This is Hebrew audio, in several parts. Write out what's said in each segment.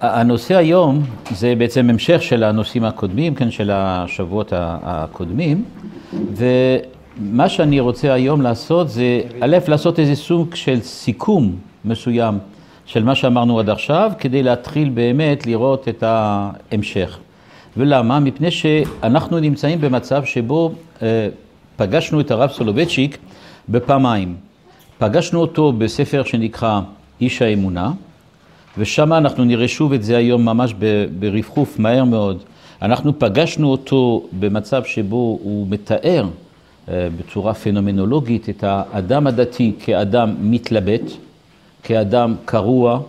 הנושא היום זה בעצם המשך של הנושאים הקודמים, כן, של השבועות הקודמים, ומה שאני רוצה היום לעשות זה, א', לעשות איזה סוג של סיכום מסוים של מה שאמרנו עד עכשיו, כדי להתחיל באמת לראות את ההמשך. ולמה? מפני שאנחנו נמצאים במצב שבו אה, פגשנו את הרב סולובייצ'יק בפעמיים. פגשנו אותו בספר שנקרא איש האמונה, ושם אנחנו נראה שוב את זה היום ממש ברכוף, מהר מאוד. אנחנו פגשנו אותו במצב שבו הוא מתאר אה, בצורה פנומנולוגית את האדם הדתי כאדם מתלבט, כאדם קרוע,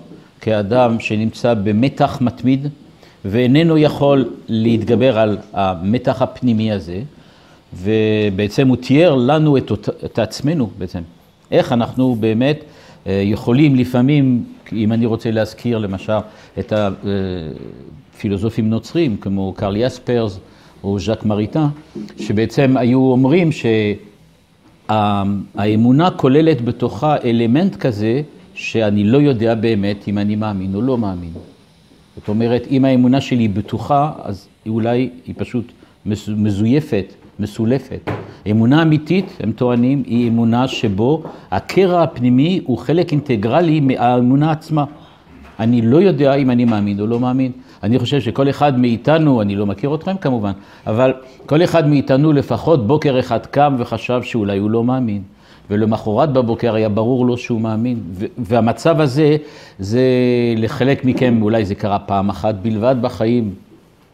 כאדם שנמצא במתח מתמיד, ואיננו יכול להתגבר על המתח הפנימי הזה, ובעצם הוא תיאר לנו את, את עצמנו בעצם, איך אנחנו באמת אה, יכולים לפעמים, אם אני רוצה להזכיר למשל את הפילוסופים נוצרים, כמו קרל יספרס או ז'אק מריטה, שבעצם היו אומרים שהאמונה כוללת בתוכה אלמנט כזה, שאני לא יודע באמת אם אני מאמין או לא מאמין. זאת אומרת, אם האמונה שלי בטוחה, אז אולי היא פשוט מזויפת, מסולפת. אמונה אמיתית, הם טוענים, היא אמונה שבו הקרע הפנימי הוא חלק אינטגרלי מהאמונה עצמה. אני לא יודע אם אני מאמין או לא מאמין. אני חושב שכל אחד מאיתנו, אני לא מכיר אתכם כמובן, אבל כל אחד מאיתנו לפחות בוקר אחד קם וחשב שאולי הוא לא מאמין. ולמחרת בבוקר היה ברור לו שהוא מאמין. והמצב הזה, זה לחלק מכם, אולי זה קרה פעם אחת בלבד בחיים,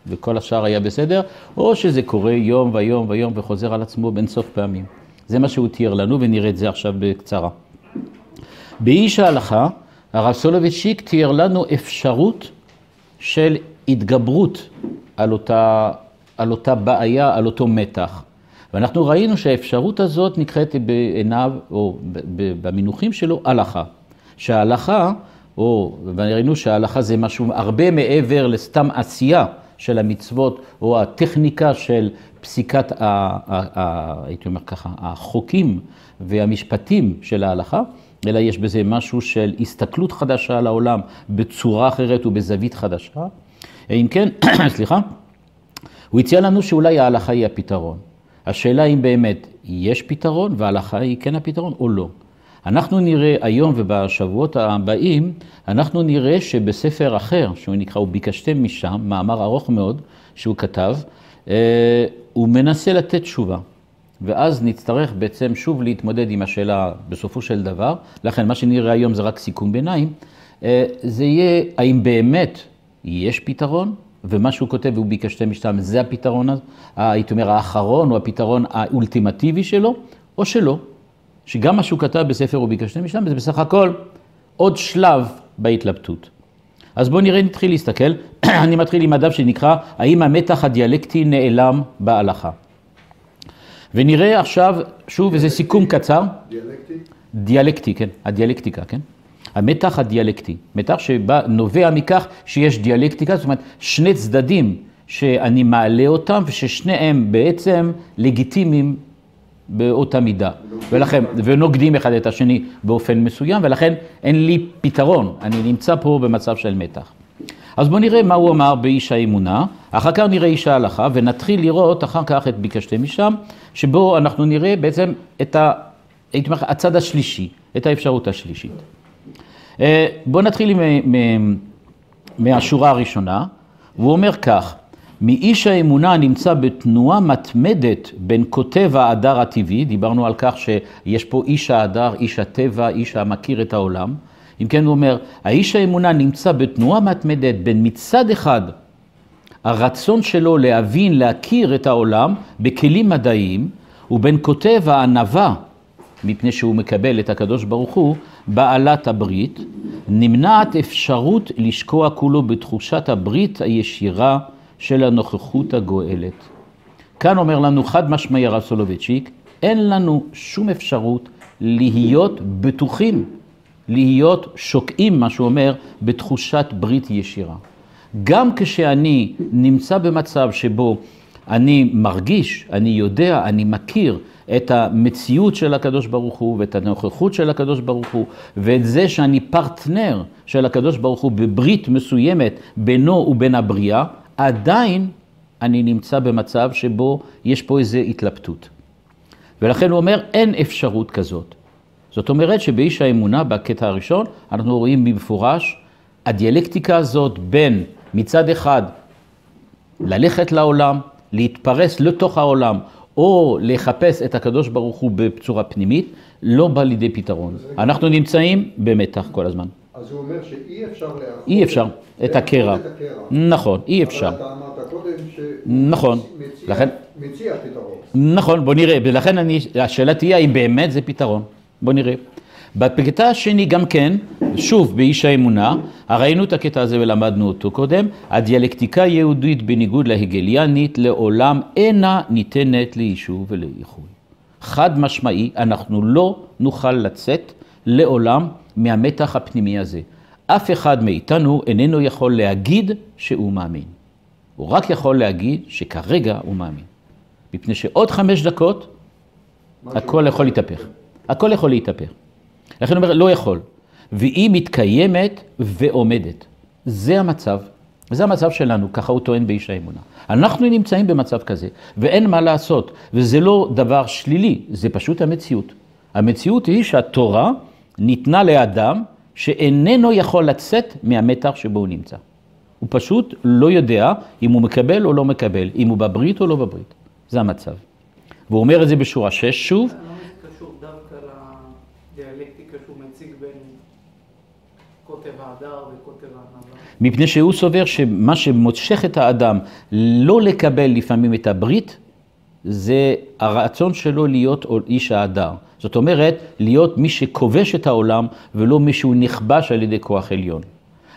וכל השאר היה בסדר, או שזה קורה יום ויום ויום וחוזר על עצמו באינסוף פעמים. זה מה שהוא תיאר לנו, ונראה את זה עכשיו בקצרה. באיש ההלכה, הרב סולובייצ'יק תיאר לנו אפשרות של התגברות על אותה, על אותה בעיה, על אותו מתח. ואנחנו ראינו שהאפשרות הזאת נקראת בעיניו, או במינוחים שלו, הלכה. שההלכה, או, וראינו שההלכה זה משהו הרבה מעבר לסתם עשייה של המצוות, או הטכניקה של פסיקת, ה, ה, ה, הייתי אומר ככה, החוקים והמשפטים של ההלכה, אלא יש בזה משהו של הסתכלות חדשה על העולם בצורה אחרת ובזווית חדשה. אם כן, סליחה, הוא הציע לנו שאולי ההלכה היא הפתרון. השאלה אם באמת יש פתרון וההלכה היא כן הפתרון או לא. אנחנו נראה היום ובשבועות הבאים, אנחנו נראה שבספר אחר, שהוא נקרא "וביקשתם משם", מאמר ארוך מאוד שהוא כתב, אה, הוא מנסה לתת תשובה. ואז נצטרך בעצם שוב להתמודד עם השאלה בסופו של דבר, לכן מה שנראה היום זה רק סיכום ביניים, אה, זה יהיה האם באמת יש פתרון ומה שהוא כותב, והוא ביקשתם משתם, זה הפתרון, הייתי אומר, האחרון, או הפתרון האולטימטיבי שלו, או שלא. שגם מה שהוא כתב בספר הוא ביקשתם משתם, זה בסך הכל עוד שלב בהתלבטות. אז בואו נראה, נתחיל להסתכל. אני מתחיל עם הדף שנקרא, האם המתח הדיאלקטי נעלם בהלכה. ונראה עכשיו, שוב, איזה סיכום קצר. דיאלקטי? דיאלקטי, כן, הדיאלקטיקה, כן. המתח הדיאלקטי, מתח שבא, נובע מכך שיש דיאלקטיקה, זאת אומרת שני צדדים שאני מעלה אותם וששניהם בעצם לגיטימיים באותה מידה, ולכן, ונוגדים אחד את השני באופן מסוים, ולכן אין לי פתרון, אני נמצא פה במצב של מתח. אז בואו נראה מה הוא אמר באיש האמונה, אחר כך נראה איש ההלכה, ונתחיל לראות אחר כך את ביקשתם משם, שבו אנחנו נראה בעצם את ה... הצד השלישי, את האפשרות השלישית. אה, בואו נתחיל עם, מהשורה הראשונה, והוא אומר כך, מאיש האמונה הנמצא בתנועה מתמדת בין כותב ההדר הטבעי, דיברנו על כך שיש פה איש ההדר, איש הטבע, איש המכיר את העולם. אם כן, הוא אומר, האיש האמונה נמצא בתנועה מתמדת בין מצד אחד הרצון שלו להבין, להכיר את העולם בכלים מדעיים, ובין כותב הענווה, מפני שהוא מקבל את הקדוש ברוך הוא, בעלת הברית, נמנעת אפשרות לשקוע כולו בתחושת הברית הישירה של הנוכחות הגואלת. כאן אומר לנו חד משמעי הרב סולובייצ'יק, אין לנו שום אפשרות להיות בטוחים, להיות שוקעים, מה שהוא אומר, בתחושת ברית ישירה. גם כשאני נמצא במצב שבו אני מרגיש, אני יודע, אני מכיר את המציאות של הקדוש ברוך הוא ואת הנוכחות של הקדוש ברוך הוא ואת זה שאני פרטנר של הקדוש ברוך הוא בברית מסוימת בינו ובין הבריאה, עדיין אני נמצא במצב שבו יש פה איזו התלבטות. ולכן הוא אומר, אין אפשרות כזאת. זאת אומרת שבאיש האמונה, בקטע הראשון, אנחנו רואים במפורש, הדיאלקטיקה הזאת בין מצד אחד ללכת לעולם, להתפרס לתוך העולם, או לחפש את הקדוש ברוך הוא בצורה פנימית, לא בא לידי פתרון. אנחנו נמצאים במתח כל הזמן. אז הוא אומר שאי אפשר לאחות אי אפשר את הקרע. נכון, אי אפשר. אבל אתה אמרת קודם נכון. שמציע לכן- מציע פתרון. נכון, בוא נראה, ולכן אני, השאלה תהיה האם באמת זה פתרון. בוא נראה. בקטע השני גם כן, שוב באיש האמונה, ראינו את הקטע הזה ולמדנו אותו קודם, הדיאלקטיקה היהודית בניגוד להגליאנית לעולם אינה ניתנת ליישוב ולאיחוי. חד משמעי, אנחנו לא נוכל לצאת לעולם מהמתח הפנימי הזה. אף אחד מאיתנו איננו יכול להגיד שהוא מאמין. הוא רק יכול להגיד שכרגע הוא מאמין. מפני שעוד חמש דקות הכל יכול להתהפך. הכל יכול להתהפך. לכן הוא אומר, לא יכול. והיא מתקיימת ועומדת. זה המצב. זה המצב שלנו, ככה הוא טוען באיש האמונה. אנחנו נמצאים במצב כזה, ואין מה לעשות. וזה לא דבר שלילי, זה פשוט המציאות. המציאות היא שהתורה ניתנה לאדם שאיננו יכול לצאת מהמתח שבו הוא נמצא. הוא פשוט לא יודע אם הוא מקבל או לא מקבל, אם הוא בברית או לא בברית. זה המצב. והוא אומר את זה בשורה 6 שוב, זה קשור דווקא לדיאלקטיקה שהוא מציג בין קוטב ההדר וקוטב הענווה? מפני שהוא סובר שמה שמושך את האדם לא לקבל לפעמים את הברית, זה הרצון שלו להיות איש ההדר. זאת אומרת, להיות מי שכובש את העולם ולא מי שהוא נכבש על ידי כוח עליון.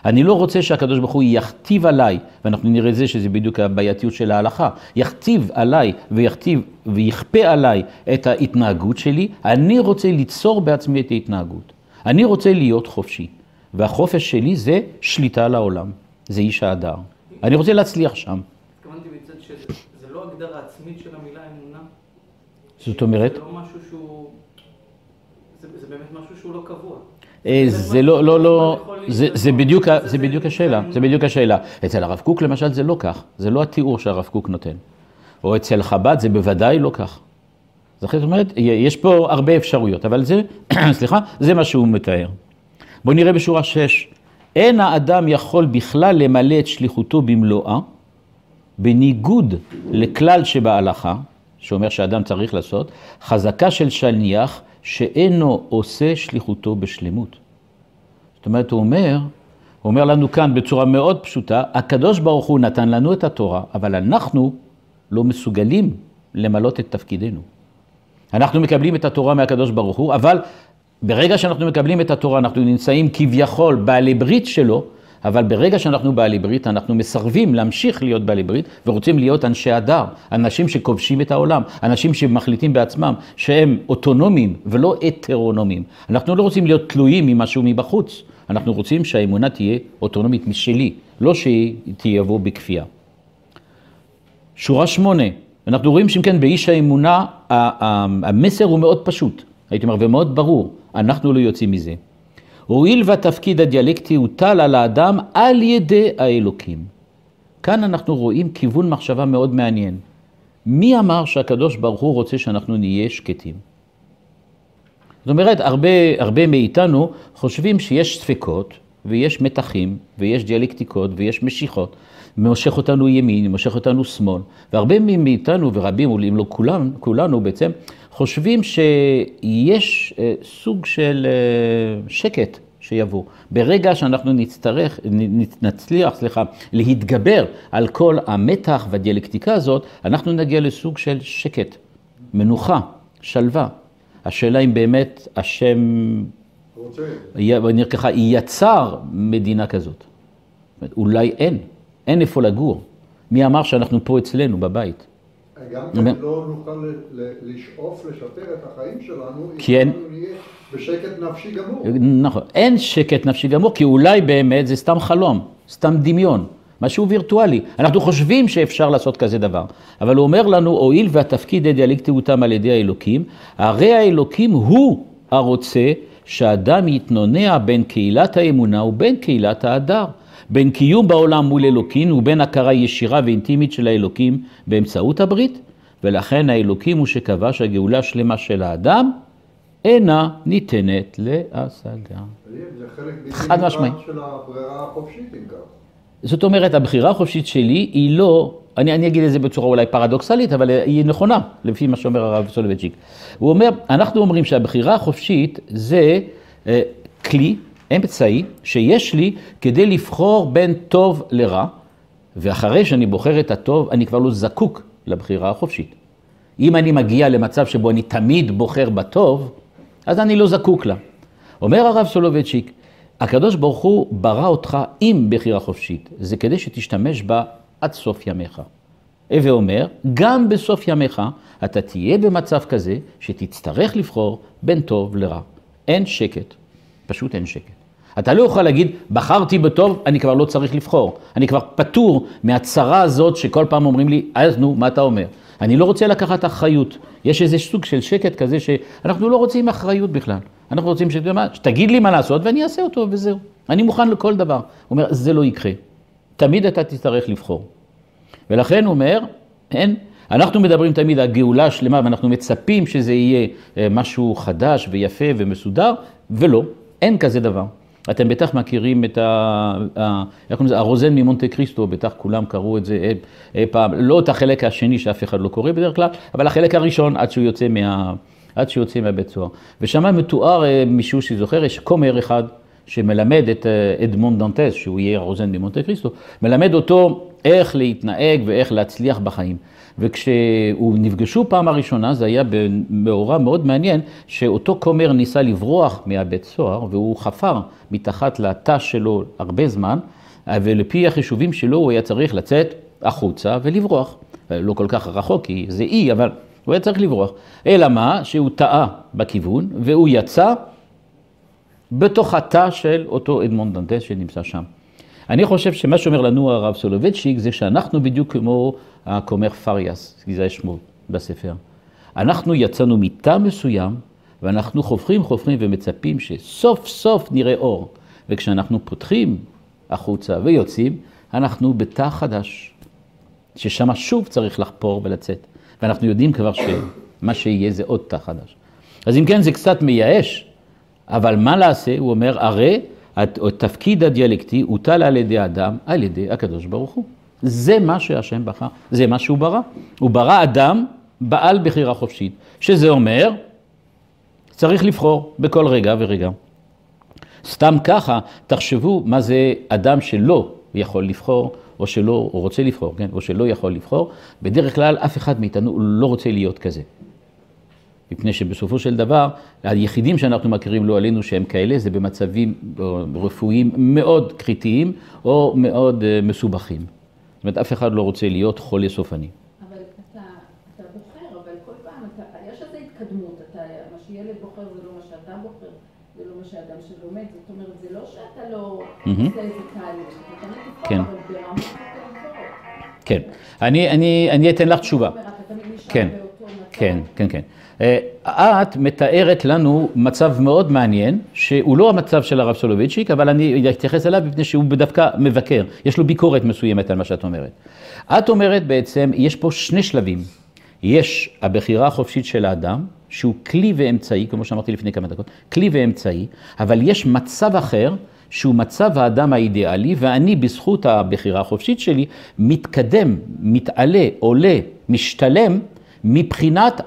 אני לא רוצה שהקדוש ברוך הוא יכתיב עליי, ואנחנו נראה זה שזה בדיוק הבעייתיות של ההלכה, יכתיב עליי ויכתיב ויכפה עליי את ההתנהגות שלי, אני רוצה ליצור בעצמי את ההתנהגות. אני רוצה להיות חופשי, והחופש שלי זה שליטה על העולם, זה איש ההדר. אני רוצה להצליח שם. התכוונתי מצד שזה לא הגדרה עצמית של המילה אמונה. זאת אומרת, זה לא משהו שהוא... זה, זה באמת משהו שהוא לא קבוע. אה, זה לא, לא, לא, זה, בדיוק השאלה, זה בדיוק השאלה. אצל הרב קוק למשל זה לא כך, זה לא התיאור שהרב קוק נותן. או אצל חב"ד זה בוודאי לא כך. זאת אומרת, יש פה הרבה אפשרויות, אבל זה, סליחה, זה מה שהוא מתאר. בואו נראה בשורה 6. אין האדם יכול בכלל למלא את שליחותו במלואה, בניגוד לכלל שבהלכה, שאומר שאדם צריך לעשות, חזקה של שליח שאינו עושה שליחותו בשלמות. זאת אומרת, הוא אומר, הוא אומר לנו כאן בצורה מאוד פשוטה, הקדוש ברוך הוא נתן לנו את התורה, אבל אנחנו לא מסוגלים למלות את תפקידנו. אנחנו מקבלים את התורה מהקדוש ברוך הוא, אבל ברגע שאנחנו מקבלים את התורה, אנחנו נמצאים כביכול בעלי ברית שלו, אבל ברגע שאנחנו בעלי ברית, אנחנו מסרבים להמשיך להיות בעלי ברית, ורוצים להיות אנשי הדר, אנשים שכובשים את העולם, אנשים שמחליטים בעצמם שהם אוטונומיים ולא הטרונומיים. אנחנו לא רוצים להיות תלויים ממשהו מבחוץ, אנחנו רוצים שהאמונה תהיה אוטונומית משלי, לא שהיא תבוא בכפייה. שורה שמונה, אנחנו רואים שאם כן באיש האמונה, המסר הוא מאוד פשוט, הייתי אומר, ומאוד ברור, אנחנו לא יוצאים מזה. הואיל והתפקיד הדיאלקטי הוטל על האדם על ידי האלוקים. כאן אנחנו רואים כיוון מחשבה מאוד מעניין. מי אמר שהקדוש ברוך הוא רוצה שאנחנו נהיה שקטים? זאת אומרת, הרבה, הרבה מאיתנו חושבים שיש ספקות ויש מתחים ויש דיאלקטיקות ויש משיכות. מושך אותנו ימין, מושך אותנו שמאל, והרבה מאיתנו ורבים, אם לא כולם, כולנו בעצם, חושבים שיש אה, סוג של אה, שקט שיבוא. ברגע שאנחנו נצטרך, נצליח, סליחה, להתגבר על כל המתח והדיאלקטיקה הזאת, אנחנו נגיע לסוג של שקט, מנוחה, שלווה. השאלה אם באמת השם, ככה, יצר מדינה כזאת. אולי אין, אין איפה לגור. מי אמר שאנחנו פה אצלנו, בבית? גם כן לא נוכל לשאוף לשפר את החיים שלנו, כי אין- אם בשקט נפשי גמור. נכון, אין שקט נפשי גמור, כי אולי באמת זה סתם חלום, סתם דמיון. משהו וירטואלי. אנחנו חושבים שאפשר לעשות כזה דבר, אבל הוא אומר לנו, הואיל והתפקיד הדיאלקטי הותם על ידי האלוקים, הרי האלוקים הוא הרוצה שאדם יתנונע בין קהילת האמונה ובין קהילת ההדר. בין קיום בעולם מול אלוקים ובין הכרה ישירה ואינטימית של האלוקים באמצעות הברית, ולכן האלוקים הוא שקבע שהגאולה השלמה של האדם אינה ניתנת להשגה. חד משמעי. נפרד של הברירה החופשית, אם כך. זאת אומרת, הבחירה החופשית שלי היא לא, אני, אני אגיד את זה בצורה אולי פרדוקסלית, אבל היא נכונה, לפי מה שאומר הרב סולובייצ'יק. הוא אומר, אנחנו אומרים שהבחירה החופשית זה אה, כלי, אמצעי, שיש לי כדי לבחור בין טוב לרע, ואחרי שאני בוחר את הטוב, אני כבר לא זקוק לבחירה החופשית. אם אני מגיע למצב שבו אני תמיד בוחר בטוב, אז אני לא זקוק לה. אומר הרב סולובייצ'יק, הקדוש ברוך הוא ברא אותך עם בחירה חופשית, זה כדי שתשתמש בה עד סוף ימיך. הווה אומר, גם בסוף ימיך אתה תהיה במצב כזה שתצטרך לבחור בין טוב לרע. אין שקט, פשוט אין שקט. אתה לא יכול להגיד, בחרתי בטוב, אני כבר לא צריך לבחור. אני כבר פטור מהצרה הזאת שכל פעם אומרים לי, אז נו, מה אתה אומר? אני לא רוצה לקחת אחריות. יש איזה סוג של שקט כזה שאנחנו לא רוצים אחריות בכלל. אנחנו רוצים שתגיד, שתגיד לי מה לעשות ואני אעשה אותו וזהו. אני מוכן לכל דבר. הוא אומר, זה לא יקרה. תמיד אתה תצטרך לבחור. ולכן הוא אומר, אין, אנחנו מדברים תמיד על גאולה שלמה ואנחנו מצפים שזה יהיה אה, משהו חדש ויפה ומסודר, ולא, אין כזה דבר. אתם בטח מכירים את ה... איך קוראים לזה? הרוזן ממונטה קריסטו, בטח כולם קראו את זה אי, אי פעם, לא את החלק השני שאף אחד לא קורא בדרך כלל, אבל החלק הראשון עד שהוא יוצא, מה... עד שהוא יוצא מהבית סוהר. ושם מתואר אה, מישהו שזוכר, יש כומר אחד שמלמד את אה, אדמונד דנטס, שהוא יהיה הרוזן ממונטה קריסטו, מלמד אותו איך להתנהג ואיך להצליח בחיים. וכשהוא נפגשו פעם הראשונה, זה היה במאורע מאוד מעניין, שאותו כומר ניסה לברוח מהבית סוהר, והוא חפר מתחת לתא שלו הרבה זמן, ולפי החישובים שלו הוא היה צריך לצאת החוצה ולברוח. לא כל כך רחוק, כי זה אי, אבל הוא היה צריך לברוח. אלא מה? שהוא טעה בכיוון, והוא יצא בתוך התא של אותו אדמונד דנטס שנמצא שם. אני חושב שמה שאומר לנו הרב סולובייצ'יק זה שאנחנו בדיוק כמו הכומר פריאה, כי זה שמו בספר. אנחנו יצאנו מתא מסוים, ואנחנו חופרים חופרים ומצפים שסוף סוף נראה אור. וכשאנחנו פותחים החוצה ויוצאים, אנחנו בתא חדש, ששם שוב צריך לחפור ולצאת. ואנחנו יודעים כבר שמה שיהיה זה עוד תא חדש. אז אם כן, זה קצת מייאש, אבל מה לעשה? הוא אומר, הרי התפקיד הדיאלקטי הוטל על ידי האדם, על ידי הקדוש ברוך הוא. זה מה שהשם בחר, זה מה שהוא ברא. הוא ברא אדם בעל בחירה חופשית, שזה אומר, צריך לבחור בכל רגע ורגע. סתם ככה, תחשבו מה זה אדם שלא יכול לבחור, או שלא, או רוצה לבחור, כן, או שלא יכול לבחור. בדרך כלל אף אחד מאיתנו לא רוצה להיות כזה. מפני שבסופו של דבר, היחידים שאנחנו מכירים לא עלינו שהם כאלה, זה במצבים רפואיים מאוד קריטיים או מאוד אה, מסובכים. זאת אומרת, אף אחד לא רוצה להיות חולה סופני. אבל אתה, אתה בוחר, אבל כל פעם, אתה, יש איזו התקדמות, אתה, מה שילד בוחר זה לא מה שאתה בוחר, זה לא מה שאדם שלומד, זאת אומרת, זה לא שאתה לא. עושה איזה תהליך, אתה תמיד תבחר. אבל ברמות יותר גבוהות. כן. אני, אני, אני אתן לך תשובה. כן. כן, כן, כן. אה, את מתארת לנו מצב מאוד מעניין, שהוא לא המצב של הרב סולובייצ'יק, אבל אני אתייחס אליו מפני שהוא דווקא מבקר, יש לו ביקורת מסוימת על מה שאת אומרת. את אומרת בעצם, יש פה שני שלבים. יש הבחירה החופשית של האדם, שהוא כלי ואמצעי, כמו שאמרתי לפני כמה דקות, כלי ואמצעי, אבל יש מצב אחר, שהוא מצב האדם האידיאלי, ואני בזכות הבחירה החופשית שלי, מתקדם, מתעלה, עולה, משתלם, מבחינת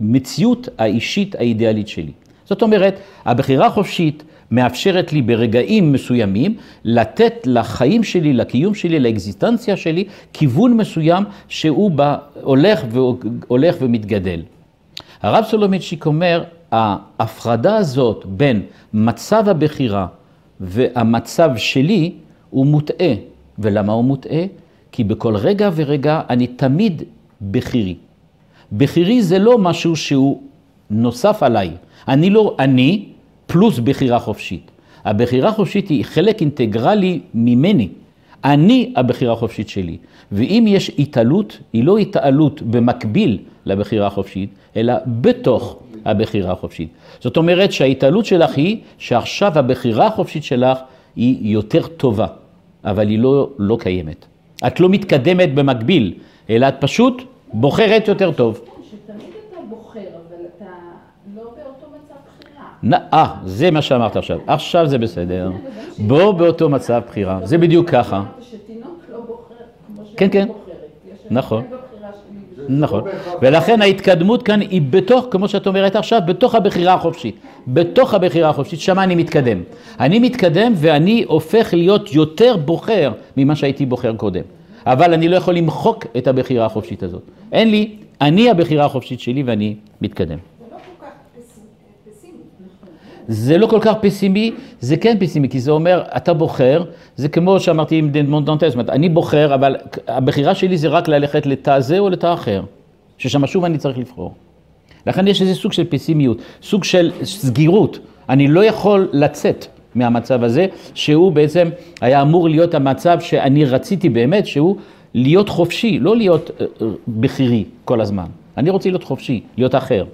המציאות האישית האידיאלית שלי. זאת אומרת, הבחירה החופשית מאפשרת לי ברגעים מסוימים לתת לחיים שלי, לקיום שלי, לאקזיסטנציה שלי, כיוון מסוים שהוא בא, הולך, והולך ומתגדל. הרב סולומיצ'יק אומר, ההפרדה הזאת בין מצב הבחירה והמצב שלי הוא מוטעה. ולמה הוא מוטעה? כי בכל רגע ורגע אני תמיד בחירי. בחירי זה לא משהו שהוא נוסף עליי. אני לא אני פלוס בחירה חופשית. הבחירה חופשית היא חלק אינטגרלי ממני. אני הבחירה החופשית שלי. ואם יש התעלות, היא לא התעלות במקביל לבחירה החופשית, אלא בתוך הבחירה החופשית. זאת אומרת שההתעלות שלך היא שעכשיו הבחירה החופשית שלך היא יותר טובה, אבל היא לא, לא קיימת. את לא מתקדמת במקביל, אלא את פשוט בוחרת יותר טוב. שתמיד אתה בוחר, אבל אתה לא באותו מצב בחירה. נ- אה, זה מה שאמרת עכשיו. עכשיו זה בסדר. בוא באותו מצב בחירה. זה בדיוק ככה. לא כן, כן. נכון. נכון. לא בהכרח- ולכן ההתקדמות כאן היא בתוך, כמו שאת אומרת עכשיו, בתוך הבחירה החופשית. בתוך הבחירה החופשית, שמה אני מתקדם. אני מתקדם ואני הופך להיות יותר בוחר ממה שהייתי בוחר קודם. אבל אני לא יכול למחוק את הבחירה החופשית הזאת. אין לי, אני הבחירה החופשית שלי ואני מתקדם. זה לא כל כך פס- פסימי. זה לא כן פסימי, כי זה אומר, אתה בוחר, זה כמו שאמרתי עם אדמונד דנטס, זאת אומרת, אני בוחר, אבל הבחירה שלי זה רק ללכת לתא זה או לתא אחר, ששם שוב אני צריך לבחור. לכן יש איזה סוג של פסימיות, סוג של סגירות. אני לא יכול לצאת מהמצב הזה, שהוא בעצם היה אמור להיות המצב שאני רציתי באמת, שהוא להיות חופשי, לא להיות אה, בכירי כל הזמן. אני רוצה להיות חופשי, להיות אחר.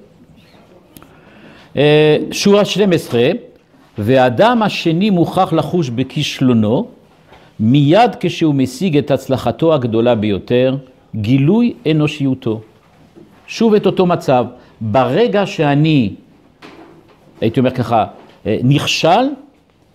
אה, שורה 12, והאדם השני מוכרח לחוש בכישלונו, מיד כשהוא משיג את הצלחתו הגדולה ביותר, גילוי אנושיותו. שוב את אותו מצב, ברגע שאני, הייתי אומר ככה, אה, נכשל,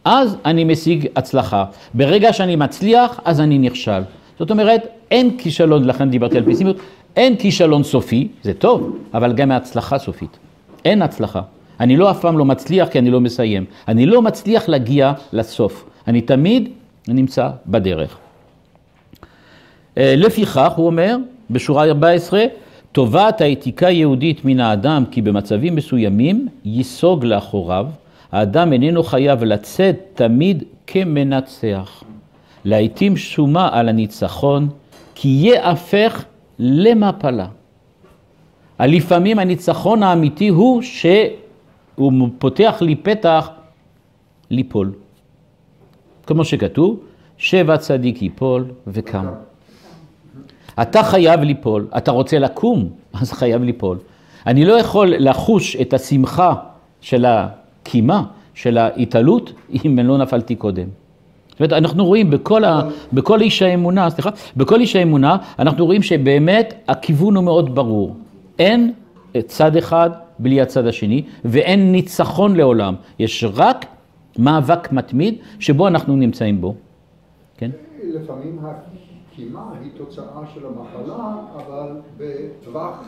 אז אני משיג הצלחה. ברגע שאני מצליח, אז אני נכשל. זאת אומרת, אין כישלון, לכן דיברתי על פסימיות, אין כישלון סופי, זה טוב, אבל גם הצלחה סופית. אין הצלחה. אני לא אף פעם לא מצליח כי אני לא מסיים. אני לא מצליח להגיע לסוף. אני תמיד נמצא בדרך. אה, לפיכך, הוא אומר, בשורה 14, טובת האתיקה היהודית מן האדם כי במצבים מסוימים ייסוג לאחוריו, האדם איננו חייב לצאת תמיד כמנצח. לעתים שומה על הניצחון, כי יהפך למפלה. לפעמים הניצחון האמיתי הוא שהוא פותח לי פתח ליפול. כמו שכתוב, שבע צדיק ייפול וקם. אתה חייב ליפול, אתה רוצה לקום, אז חייב ליפול. אני לא יכול לחוש את השמחה של הקימה, של ההתעלות, אם לא נפלתי קודם. זאת אומרת, אנחנו רואים בכל, ה, בכל איש האמונה, סליחה, בכל איש האמונה, אנחנו רואים שבאמת הכיוון הוא מאוד ברור. אין צד אחד בלי הצד השני, ואין ניצחון לעולם. יש רק מאבק מתמיד שבו אנחנו נמצאים בו. כן? לפעמים הקימה היא תוצאה של המחלה, אבל בטווח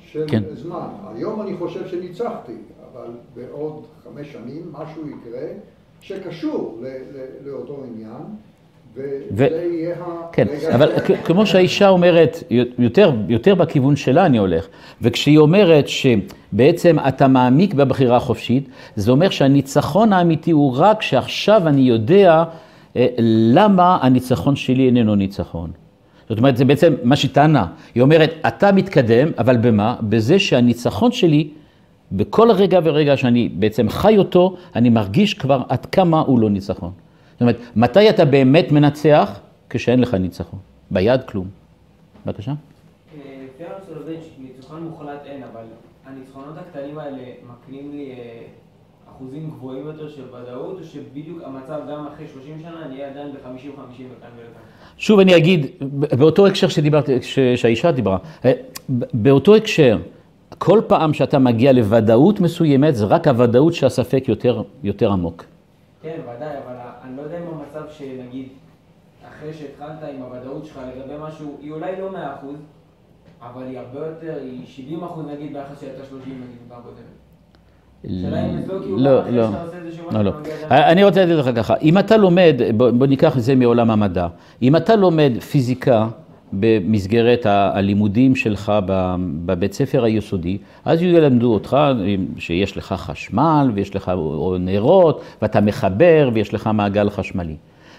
של כן. זמן. היום אני חושב שניצחתי, אבל בעוד חמש שנים משהו יקרה שקשור ל- ל- לאותו עניין, וזה יהיה כן, הרגע אבל כמו שהאישה אומרת, יותר, יותר בכיוון שלה אני הולך, וכשהיא אומרת שבעצם אתה מעמיק בבחירה החופשית, זה אומר שהניצחון האמיתי הוא רק שעכשיו אני יודע אה, למה הניצחון שלי איננו ניצחון. זאת אומרת, זה בעצם מה שהיא טענה. היא אומרת, אתה מתקדם, אבל במה? בזה שהניצחון שלי, בכל רגע ורגע שאני בעצם חי אותו, אני מרגיש כבר עד כמה הוא לא ניצחון. זאת אומרת, מתי אתה באמת מנצח? כשאין לך ניצחון. ביד כלום. בבקשה. לפי הרב סולובייץ', ניצחון מוחלט אין, אבל הניצחונות הקטנים האלה מקנים לי אה, אחוזים גבוהים יותר של ודאות, או שבדיוק המצב גם אחרי 30 שנה, אני אהיה עדיין ב-50-50 וכאן וכאן. שוב אני אגיד, באותו הקשר שדיברתי, שהאישה דיברה, אה, באותו הקשר, כל פעם שאתה מגיע לוודאות מסוימת, זה רק הוודאות שהספק יותר, יותר עמוק. כן, ודאי, אבל אני לא יודע אם המצב שנגיד, אחרי שהתחלת עם הוודאות שלך לגבי משהו, היא אולי לא 100%, אבל היא הרבה יותר, היא 70% נגיד ביחס שהייתה 30 נגיד בפעם לא, לא. לא, לא. מגיע עדיין- אני רוצה להגיד לך ככה, אם אתה לומד, בוא ניקח את זה מעולם המדע, אם אתה לומד פיזיקה במסגרת הלימודים שלך בבית ספר היסודי, אז ילמדו אותך שיש לך חשמל ויש לך נרות ואתה מחבר ויש לך מעגל חשמלי.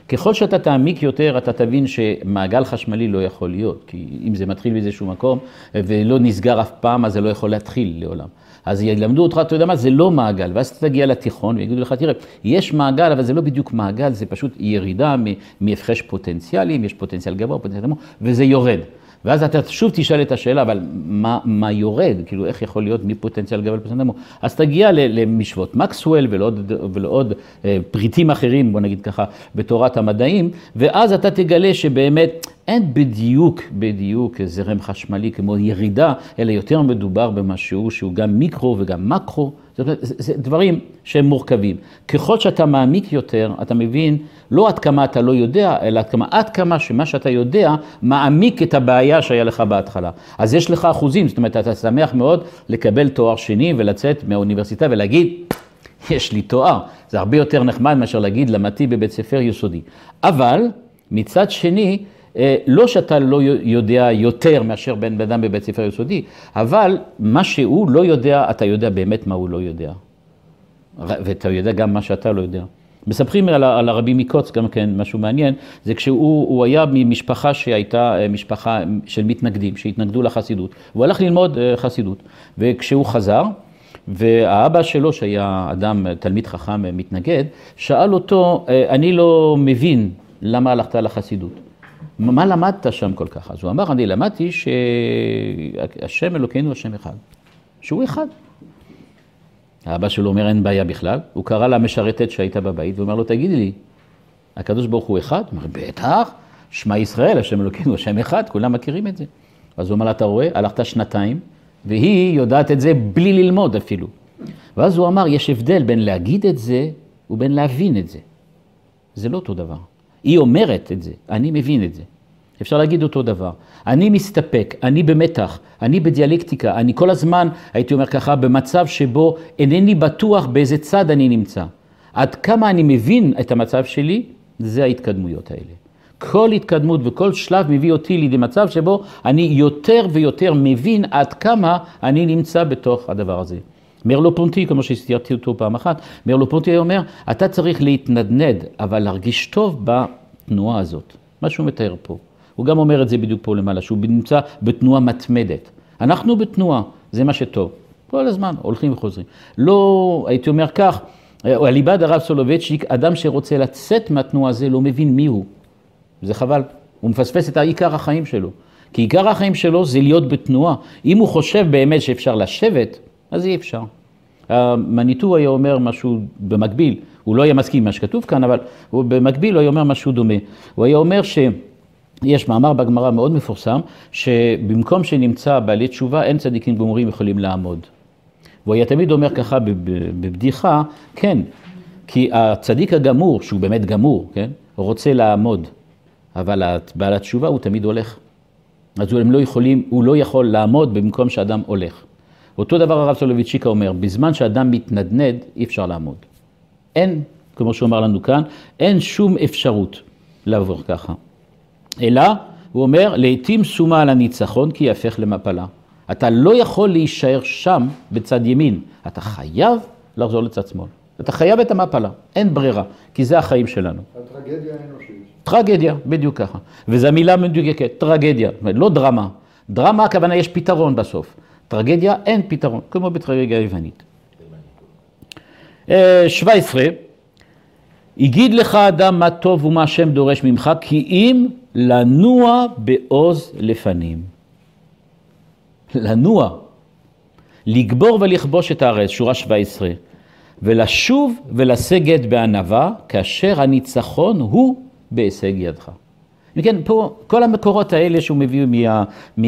ככל שאתה תעמיק יותר, אתה תבין שמעגל חשמלי לא יכול להיות, כי אם זה מתחיל באיזשהו מקום ולא נסגר אף פעם, אז זה לא יכול להתחיל לעולם. אז ילמדו אותך, אתה יודע מה, זה לא מעגל, ואז אתה תגיע לתיכון ויגידו לך, תראה, יש מעגל, אבל זה לא בדיוק מעגל, זה פשוט ירידה מהפרש פוטנציאלים, יש פוטנציאל גבוה, פוטנציאל נמוך, וזה יורד. ואז אתה שוב תשאל את השאלה, אבל מה, מה יורד? כאילו, איך יכול להיות מפוטנציאל גבוה לפוטנציאל נמוך? אז תגיע ל- למשוואות מקסוול ולעוד, ולעוד אה, פריטים אחרים, בוא נגיד ככה, בתורת המדעים, ואז אתה תגלה שבאמת אין בדיוק, בדיוק זרם חשמלי כמו ירידה, אלא יותר מדובר במשהו שהוא גם מיקרו וגם מקרו. זאת אומרת, זה, זה דברים שהם מורכבים. ככל שאתה מעמיק יותר, אתה מבין לא עד כמה אתה לא יודע, אלא עד כמה, עד כמה שמה שאתה יודע מעמיק את הבעיה שהיה לך בהתחלה. אז יש לך אחוזים, זאת אומרת, אתה שמח מאוד לקבל תואר שני ולצאת מהאוניברסיטה ולהגיד, יש לי תואר. זה הרבה יותר נחמד מאשר להגיד, למדתי בבית ספר יסודי. אבל מצד שני, לא שאתה לא יודע יותר מאשר בן אדם בבית ספר יסודי, אבל מה שהוא לא יודע, אתה יודע באמת מה הוא לא יודע. ואתה יודע גם מה שאתה לא יודע. מספרים על, על הרבי מקוץ גם כן, משהו מעניין, זה כשהוא היה ממשפחה שהייתה אה, משפחה של מתנגדים, שהתנגדו לחסידות. הוא הלך ללמוד אה, חסידות, וכשהוא חזר, והאבא שלו, שהיה אדם, תלמיד חכם מתנגד, שאל אותו, אני לא מבין למה הלכת לחסידות. מה למדת שם כל כך? אז הוא אמר, אני למדתי שהשם אלוקינו השם אחד, שהוא אחד. האבא שלו אומר, אין בעיה בכלל. הוא קרא למשרתת שהייתה בבית, ואומר לו, תגידי לי, הקדוש ברוך הוא אחד? הוא אומר, בטח, שמע ישראל, השם אלוקינו השם אחד, כולם מכירים את זה. אז הוא אמר לה, אתה רואה, הלכת שנתיים, והיא יודעת את זה בלי ללמוד אפילו. ואז הוא אמר, יש הבדל בין להגיד את זה ובין להבין את זה. זה לא אותו דבר. היא אומרת את זה, אני מבין את זה. אפשר להגיד אותו דבר. אני מסתפק, אני במתח, אני בדיאלקטיקה, אני כל הזמן, הייתי אומר ככה, במצב שבו אינני בטוח באיזה צד אני נמצא. עד כמה אני מבין את המצב שלי, זה ההתקדמויות האלה. כל התקדמות וכל שלב מביא אותי לידי מצב שבו אני יותר ויותר מבין עד כמה אני נמצא בתוך הדבר הזה. מרלו פונטי, כמו שהזכרתי אותו פעם אחת, מרלו פונטי אומר, אתה צריך להתנדנד, אבל להרגיש טוב בתנועה הזאת. מה שהוא מתאר פה. הוא גם אומר את זה בדיוק פה למעלה, שהוא נמצא בתנועה מתמדת. אנחנו בתנועה, זה מה שטוב. כל הזמן הולכים וחוזרים. לא, הייתי אומר כך, אליבד הרב סולובייצ'יק, אדם שרוצה לצאת מהתנועה הזה לא מבין מי הוא. זה חבל, הוא מפספס את העיקר החיים שלו. כי עיקר החיים שלו זה להיות בתנועה. אם הוא חושב באמת שאפשר לשבת, אז אי אפשר. מניטו היה אומר משהו במקביל, הוא לא היה מסכים עם מה שכתוב כאן, אבל הוא במקביל הוא היה אומר משהו דומה. הוא היה אומר שיש מאמר בגמרא מאוד מפורסם, שבמקום שנמצא בעלי תשובה, אין צדיקים גמורים יכולים לעמוד. והוא היה תמיד אומר ככה בבדיחה, כן, כי הצדיק הגמור, שהוא באמת גמור, כן, רוצה לעמוד, אבל בעל התשובה הוא תמיד הולך. אז הם לא יכולים, הוא לא יכול לעמוד במקום שאדם הולך. אותו דבר הרב סולוביצ'יקה אומר, בזמן שאדם מתנדנד, אי אפשר לעמוד. אין, כמו שהוא אמר לנו כאן, אין שום אפשרות לעבור ככה. אלא, הוא אומר, לעתים שומה על הניצחון כי יהפך למפלה. אתה לא יכול להישאר שם בצד ימין, אתה חייב לחזור לצד שמאל. אתה חייב את המפלה, אין ברירה, כי זה החיים שלנו. הטרגדיה האנושית. טרגדיה, בדיוק ככה. וזו המילה מדויקת, טרגדיה, לא דרמה. דרמה הכוונה יש פתרון בסוף. טרגדיה אין פתרון, כמו בטרגדיה היוונית. 17, הגיד לך אדם מה טוב ומה השם דורש ממך, כי אם לנוע בעוז לפנים. לנוע, לגבור ולכבוש את הארץ, שורה 17, ולשוב ולשגת בענווה, כאשר הניצחון הוא בהישג ידך. וכן, פה, כל המקורות האלה שהוא מביא, מה, מ,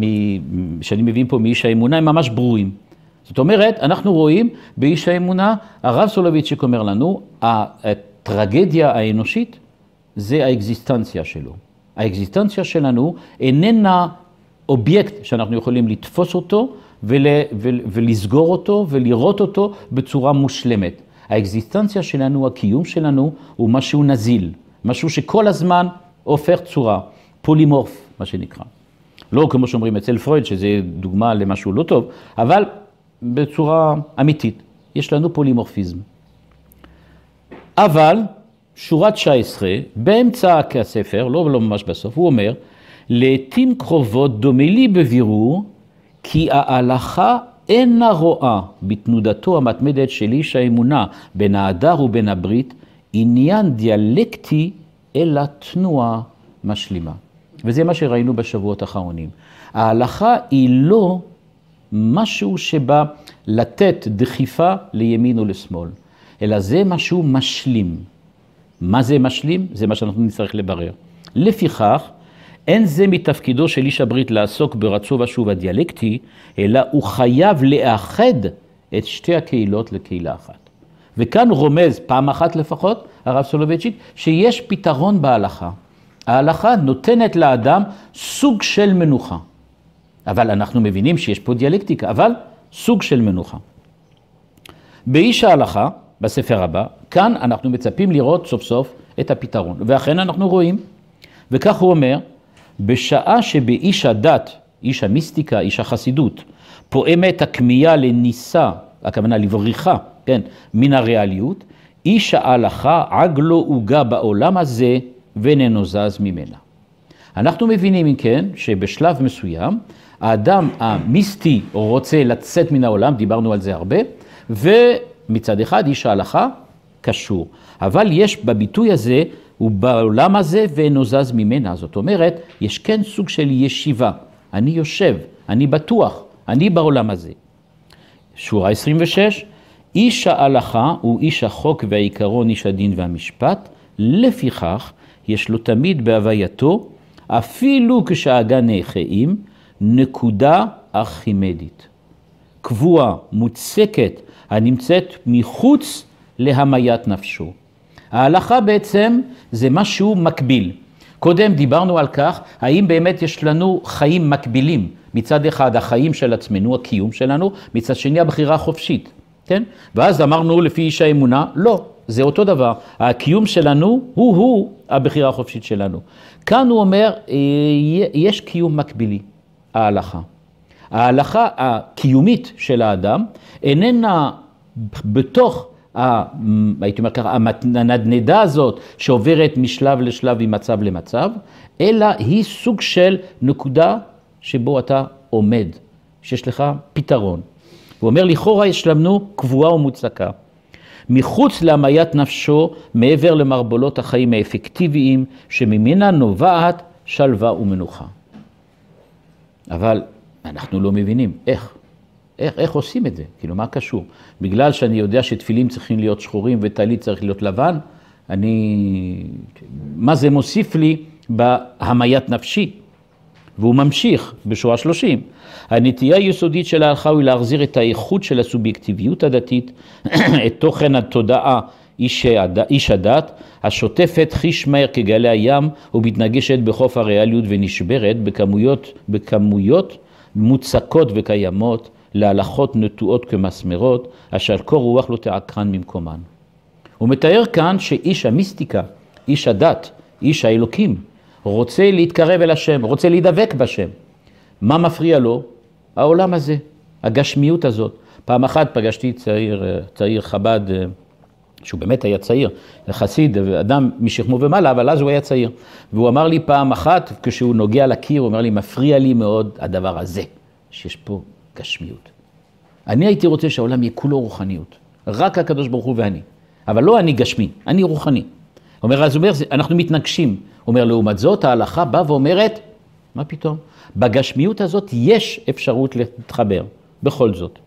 מ, שאני מביא פה מאיש האמונה, הם ממש ברורים. זאת אומרת, אנחנו רואים באיש האמונה, הרב סולוביצ'יק אומר לנו, הטרגדיה האנושית זה האקזיסטנציה שלו. האקזיסטנציה שלנו איננה אובייקט שאנחנו יכולים לתפוס אותו ול, ול, ולסגור אותו ולראות אותו בצורה מושלמת. האקזיסטנציה שלנו, הקיום שלנו, הוא משהו נזיל, משהו שכל הזמן הופך צורה, פולימורף, מה שנקרא. לא כמו שאומרים אצל פרויד, שזה דוגמה למשהו לא טוב, אבל בצורה אמיתית, יש לנו פולימורפיזם. אבל, שורה 19, באמצע הספר, לא, לא ממש בסוף, הוא אומר, לעתים קרובות דומה לי בבירור, כי ההלכה אינה רואה בתנודתו המתמדת של איש האמונה בין ההדר ובין הברית עניין דיאלקטי, אלא תנועה משלימה. וזה מה שראינו בשבועות האחרונים. ההלכה היא לא משהו שבא לתת דחיפה לימין או לשמאל, אלא זה משהו משלים. מה זה משלים? זה מה שאנחנו נצטרך לברר. לפיכך, אין זה מתפקידו של איש הברית לעסוק ברצו ושוב הדיאלקטי, אלא הוא חייב לאחד את שתי הקהילות לקהילה אחת. וכאן רומז, פעם אחת לפחות, הרב סולובייצ'יק, שיש פתרון בהלכה. ההלכה נותנת לאדם סוג של מנוחה. אבל אנחנו מבינים שיש פה דיאלקטיקה, אבל סוג של מנוחה. באיש ההלכה, בספר הבא, כאן אנחנו מצפים לראות סוף סוף את הפתרון. ואכן אנחנו רואים, וכך הוא אומר, בשעה שבאיש הדת, איש המיסטיקה, איש החסידות, פועמת הכמיהה לניסה, הכוונה לבריחה, כן, מן הריאליות, איש ההלכה עגלו עוגה בעולם הזה ואיננו זז ממנה. אנחנו מבינים, אם כן, שבשלב מסוים, האדם המיסטי רוצה לצאת מן העולם, דיברנו על זה הרבה, ומצד אחד איש ההלכה קשור. אבל יש בביטוי הזה, הוא בעולם הזה ואינו זז ממנה. זאת אומרת, יש כן סוג של ישיבה. אני יושב, אני בטוח, אני בעולם הזה. שורה 26, איש ההלכה הוא איש החוק והעיקרון, איש הדין והמשפט, לפיכך יש לו תמיד בהווייתו, אפילו כשהגה נאחאים, נקודה ארכימדית. קבועה, מוצקת, הנמצאת מחוץ להמיית נפשו. ההלכה בעצם זה משהו מקביל. קודם דיברנו על כך, האם באמת יש לנו חיים מקבילים. מצד אחד החיים של עצמנו, הקיום שלנו, מצד שני הבחירה החופשית, כן? ואז אמרנו לפי איש האמונה, לא, זה אותו דבר. הקיום שלנו הוא-הוא הבחירה החופשית שלנו. כאן הוא אומר, אה, יש קיום מקבילי, ההלכה. ההלכה הקיומית של האדם איננה בתוך הייתי אומר ככה, הנדנדה הזאת שעוברת משלב לשלב ממצב למצב, אלא היא סוג של נקודה שבו אתה עומד, שיש לך פתרון. הוא אומר, לכאורה יש לנו קבועה ומוצקה. מחוץ להמיית נפשו, מעבר למרבולות החיים האפקטיביים, שממנה נובעת שלווה ומנוחה. אבל אנחנו לא מבינים איך. איך, איך עושים את זה? כאילו, מה קשור? בגלל שאני יודע שתפילים צריכים להיות שחורים וטלית צריך להיות לבן, אני... מה זה מוסיף לי בהמיית נפשי? והוא ממשיך בשורה 30. הנטייה היסודית של ההלכה היא להחזיר את האיכות של הסובייקטיביות הדתית, את תוכן התודעה איש, הד... איש הדת, השוטפת חיש מהר כגלי הים ומתנגשת בחוף הריאליות ונשברת בכמויות, בכמויות מוצקות וקיימות, להלכות נטועות כמסמרות, אשר קור רוח לא תעקרן ממקומן. הוא מתאר כאן שאיש המיסטיקה, איש הדת, איש האלוקים, רוצה להתקרב אל השם, רוצה להידבק בשם. מה מפריע לו? העולם הזה, הגשמיות הזאת. פעם אחת פגשתי צעיר, צעיר חב"ד, שהוא באמת היה צעיר, חסיד, אדם משכמו ומעלה, אבל אז הוא היה צעיר. והוא אמר לי פעם אחת, כשהוא נוגע לקיר, הוא אומר לי, מפריע לי מאוד הדבר הזה, שיש פה גשמיות. אני הייתי רוצה שהעולם יהיה כולו רוחניות, רק הקדוש ברוך הוא ואני. אבל לא אני גשמי, אני רוחני. אומר, אז הוא אומר, אנחנו מתנגשים. הוא אומר, לעומת זאת, ההלכה באה ואומרת, מה פתאום? בגשמיות הזאת יש אפשרות להתחבר, בכל זאת.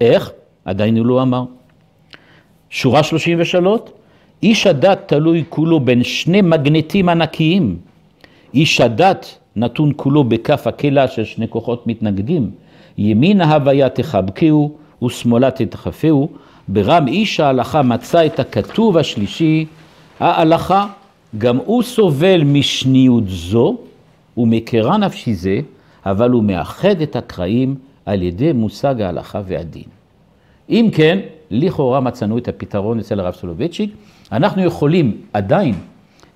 איך? עדיין הוא לא אמר. שורה 33, איש הדת תלוי כולו בין שני מגנטים ענקיים. איש הדת נתון כולו בכף הקלע של שני כוחות מתנגדים. ימין ההוויה תחבקהו ושמאלה תדחפהו. ברם איש ההלכה מצא את הכתוב השלישי, ההלכה, גם הוא סובל משניות זו ומקרה נפשי זה, אבל הוא מאחד את הקרעים על ידי מושג ההלכה והדין. אם כן, לכאורה מצאנו את הפתרון אצל הרב סולובייצ'יק, אנחנו יכולים עדיין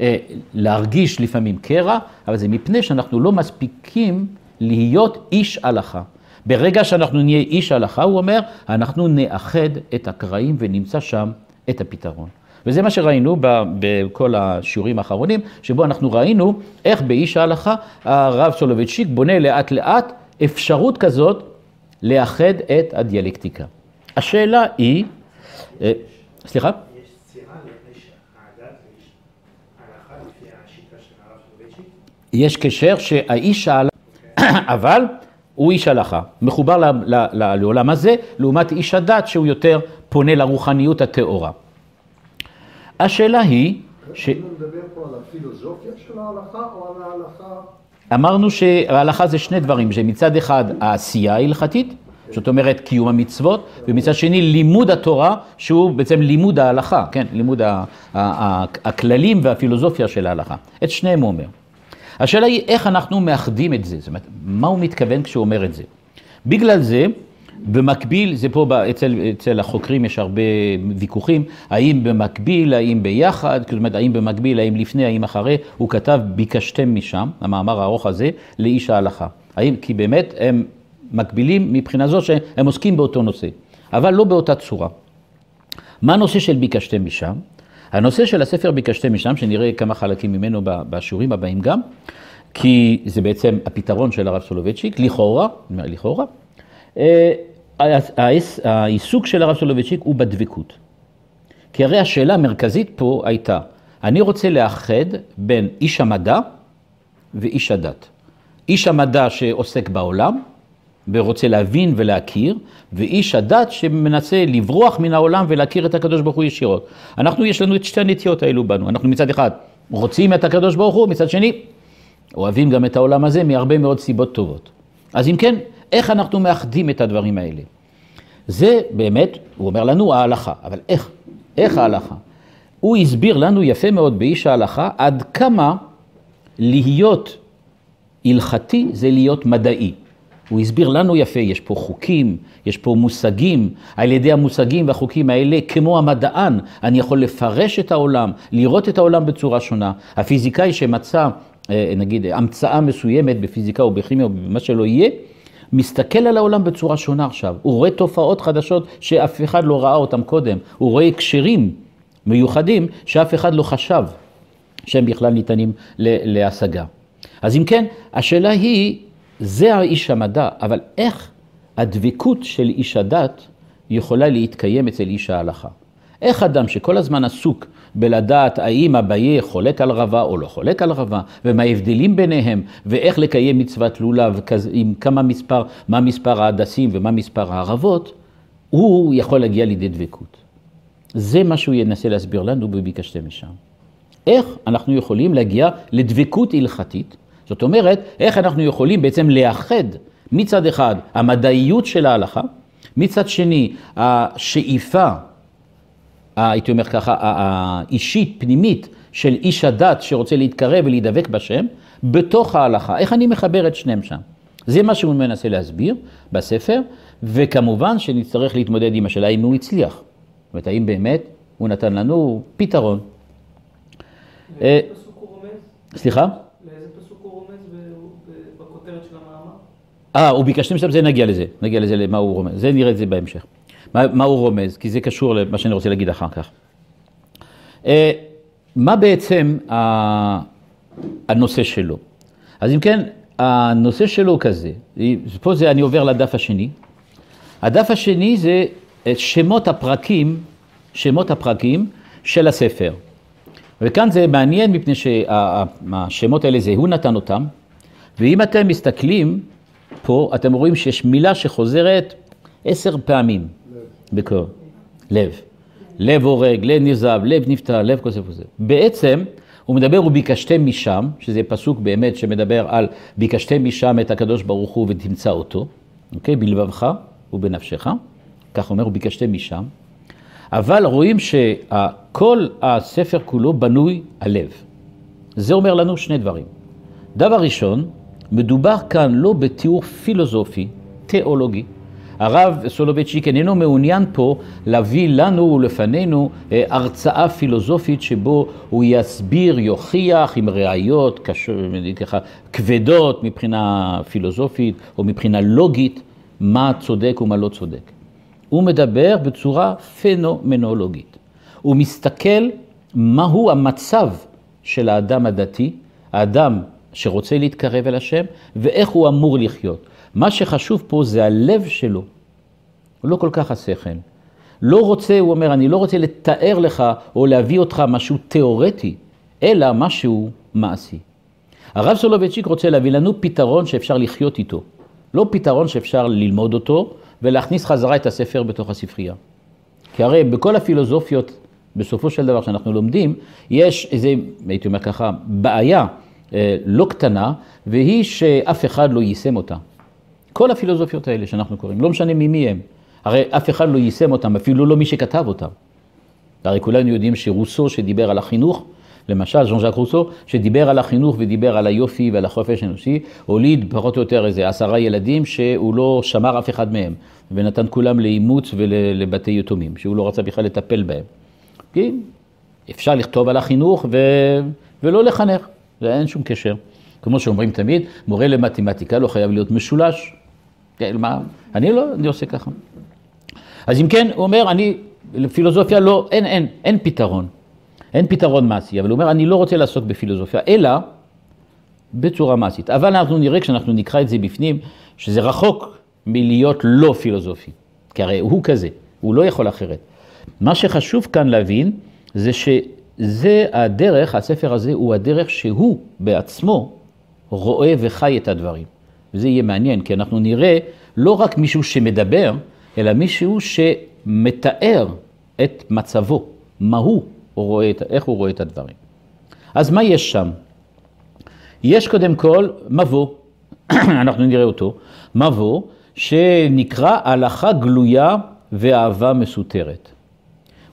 אה, להרגיש לפעמים קרע, אבל זה מפני שאנחנו לא מספיקים להיות איש הלכה. ברגע שאנחנו נהיה איש הלכה, הוא אומר, אנחנו נאחד את הקרעים ונמצא שם את הפתרון. וזה מה שראינו בכל השיעורים האחרונים, שבו אנחנו ראינו איך באיש ההלכה הרב סולובייצ'יק בונה לאט לאט אפשרות כזאת לאחד את הדיאלקטיקה. השאלה היא, אה, סליחה? יש קשר שהאיש ההלכה, אבל הוא איש הלכה, מחובר ל- ל- ל- לעולם הזה, לעומת איש הדת שהוא יותר פונה לרוחניות הטהורה. השאלה היא, ש... מדבר פה על הפילוסופיה של ההלכה או על ההלכה אמרנו שההלכה זה שני דברים, שמצד אחד העשייה ההלכתית, זאת אומרת קיום המצוות, ומצד שני לימוד התורה, שהוא בעצם לימוד ההלכה, כן, לימוד הכללים והפילוסופיה של ההלכה. את שניהם הוא אומר. השאלה היא איך אנחנו מאחדים את זה, זאת אומרת, מה הוא מתכוון כשהוא אומר את זה. בגלל זה, במקביל, זה פה אצל, אצל החוקרים יש הרבה ויכוחים, האם במקביל, האם ביחד, זאת אומרת, האם במקביל, האם לפני, האם אחרי, הוא כתב ביקשתם משם, המאמר הארוך הזה, לאיש ההלכה. האם, כי באמת הם מקבילים מבחינה זו שהם עוסקים באותו נושא, אבל לא באותה צורה. מה הנושא של ביקשתם משם? הנושא של הספר ביקשתם משם, שנראה כמה חלקים ממנו בשיעורים הבאים גם, כי זה בעצם הפתרון של הרב סולובייצ'יק, לכאורה, לכאורה, אה, העיסוק של הרב סולובייצ'יק הוא בדבקות. כי הרי השאלה המרכזית פה הייתה, אני רוצה לאחד בין איש המדע ואיש הדת. איש המדע שעוסק בעולם ורוצה להבין ולהכיר, ואיש הדת שמנסה לברוח מן העולם ולהכיר את הקדוש ברוך הוא ישירות. אנחנו, יש לנו את שתי הנטיות האלו בנו. אנחנו מצד אחד רוצים את הקדוש ברוך הוא, מצד שני אוהבים גם את העולם הזה מהרבה מאוד סיבות טובות. אז אם כן, איך אנחנו מאחדים את הדברים האלה? זה באמת, הוא אומר לנו, ההלכה. אבל איך? איך ההלכה? הוא הסביר לנו יפה מאוד באיש ההלכה עד כמה להיות הלכתי זה להיות מדעי. הוא הסביר לנו יפה, יש פה חוקים, יש פה מושגים, על ידי המושגים והחוקים האלה, כמו המדען, אני יכול לפרש את העולם, לראות את העולם בצורה שונה. הפיזיקאי שמצא, אה, נגיד, המצאה מסוימת בפיזיקה או בכימיה או במה שלא יהיה, מסתכל על העולם בצורה שונה עכשיו. הוא רואה תופעות חדשות שאף אחד לא ראה אותן קודם. הוא רואה הקשרים מיוחדים שאף אחד לא חשב שהם בכלל ניתנים להשגה. אז אם כן, השאלה היא, זה האיש המדע, אבל איך הדבקות של איש הדת יכולה להתקיים אצל איש ההלכה? איך אדם שכל הזמן עסוק בלדעת האם אביי חולק על רבה או לא חולק על רבה, ומה ההבדלים ביניהם, ואיך לקיים מצוות לולב, עם כמה מספר, מה מספר ההדסים ומה מספר הערבות, הוא יכול להגיע לידי דבקות. זה מה שהוא ינסה להסביר לנו בביקשתם משם. איך אנחנו יכולים להגיע לדבקות הלכתית, זאת אומרת, איך אנחנו יכולים בעצם לאחד מצד אחד המדעיות של ההלכה, מצד שני השאיפה, הייתי אומר ככה, האישית, פנימית, של איש הדת שרוצה להתקרב ולהידבק בשם, בתוך ההלכה. איך אני מחבר את שניהם שם? זה מה שהוא מנסה להסביר בספר, וכמובן שנצטרך להתמודד עם השאלה אם הוא הצליח. זאת אומרת, האם באמת הוא נתן לנו פתרון. אה? סליחה? לאיזה פסוק הוא רומז ב- ב- בכותרת של המאמר? אה, הוא ביקשתם שם, זה נגיע לזה, נגיע לזה, למה הוא רומז, זה נראה את זה בהמשך. מה, מה הוא רומז, כי זה קשור למה שאני רוצה להגיד אחר כך. אה, מה בעצם ה- הנושא שלו? אז אם כן, הנושא שלו הוא כזה, פה זה, אני עובר לדף השני. הדף השני זה את שמות הפרקים, שמות הפרקים של הספר. וכאן זה מעניין מפני שהשמות האלה זה הוא נתן אותם, ואם אתם מסתכלים פה, אתם רואים שיש מילה שחוזרת עשר פעמים בקור. לב. לב הורג, לב נזב, לב נפטר, לב כוסף וזה. בעצם, הוא מדבר וביקשתם משם, שזה פסוק באמת שמדבר על ביקשתם משם את הקדוש ברוך הוא ותמצא אותו, אוקיי? בלבבך ובנפשך, כך אומר, וביקשתם משם. אבל רואים שכל הספר כולו בנוי הלב. זה אומר לנו שני דברים. דבר ראשון, מדובר כאן לא בתיאור פילוסופי, תיאולוגי. הרב סולובייצ'יק איננו מעוניין פה להביא לנו ולפנינו אה, הרצאה פילוסופית שבו הוא יסביר, יוכיח עם ראיות קשור, ככה, כבדות מבחינה פילוסופית או מבחינה לוגית, מה צודק ומה לא צודק. הוא מדבר בצורה פנומנולוגית. הוא מסתכל מהו המצב של האדם הדתי, האדם שרוצה להתקרב אל השם, ואיך הוא אמור לחיות. מה שחשוב פה זה הלב שלו, הוא לא כל כך השכל. לא רוצה, הוא אומר, אני לא רוצה לתאר לך או להביא אותך משהו תיאורטי, אלא משהו מעשי. הרב סולובייצ'יק רוצה להביא לנו פתרון שאפשר לחיות איתו, לא פתרון שאפשר ללמוד אותו ולהכניס חזרה את הספר בתוך הספרייה. כי הרי בכל הפילוסופיות, בסופו של דבר שאנחנו לומדים, יש איזה, הייתי אומר ככה, בעיה לא קטנה, והיא שאף אחד לא יישם אותה. כל הפילוסופיות האלה שאנחנו קוראים, לא משנה ממי הם, הרי אף אחד לא יישם אותם, אפילו לא מי שכתב אותם. הרי כולנו יודעים שרוסו שדיבר על החינוך, למשל ז'אן ז'אק רוסו, שדיבר על החינוך ודיבר על היופי ועל החופש האנושי, הוליד פחות או יותר איזה עשרה ילדים שהוא לא שמר אף אחד מהם, ונתן כולם לאימוץ ולבתי יתומים, שהוא לא רצה בכלל לטפל בהם. כי אפשר לכתוב על החינוך ו... ולא לחנך, ואין שום קשר. כמו שאומרים תמיד, מורה למתמטיקה לא חייב להיות משולש. כן, מה? אני לא, אני עושה ככה. אז אם כן, הוא אומר, אני, לפילוסופיה לא, אין, אין, אין פתרון. אין פתרון מעשי, אבל הוא אומר, אני לא רוצה לעסוק בפילוסופיה, אלא בצורה מעשית. אבל אנחנו נראה, כשאנחנו נקרא את זה בפנים, שזה רחוק מלהיות לא פילוסופי. כי הרי הוא כזה, הוא לא יכול אחרת. מה שחשוב כאן להבין, זה שזה הדרך, הספר הזה הוא הדרך שהוא בעצמו רואה וחי את הדברים. וזה יהיה מעניין, כי אנחנו נראה לא רק מישהו שמדבר, אלא מישהו שמתאר את מצבו, מה הוא רואה, איך הוא רואה את הדברים. אז מה יש שם? יש קודם כל מבוא, אנחנו נראה אותו, מבוא שנקרא הלכה גלויה ואהבה מסותרת.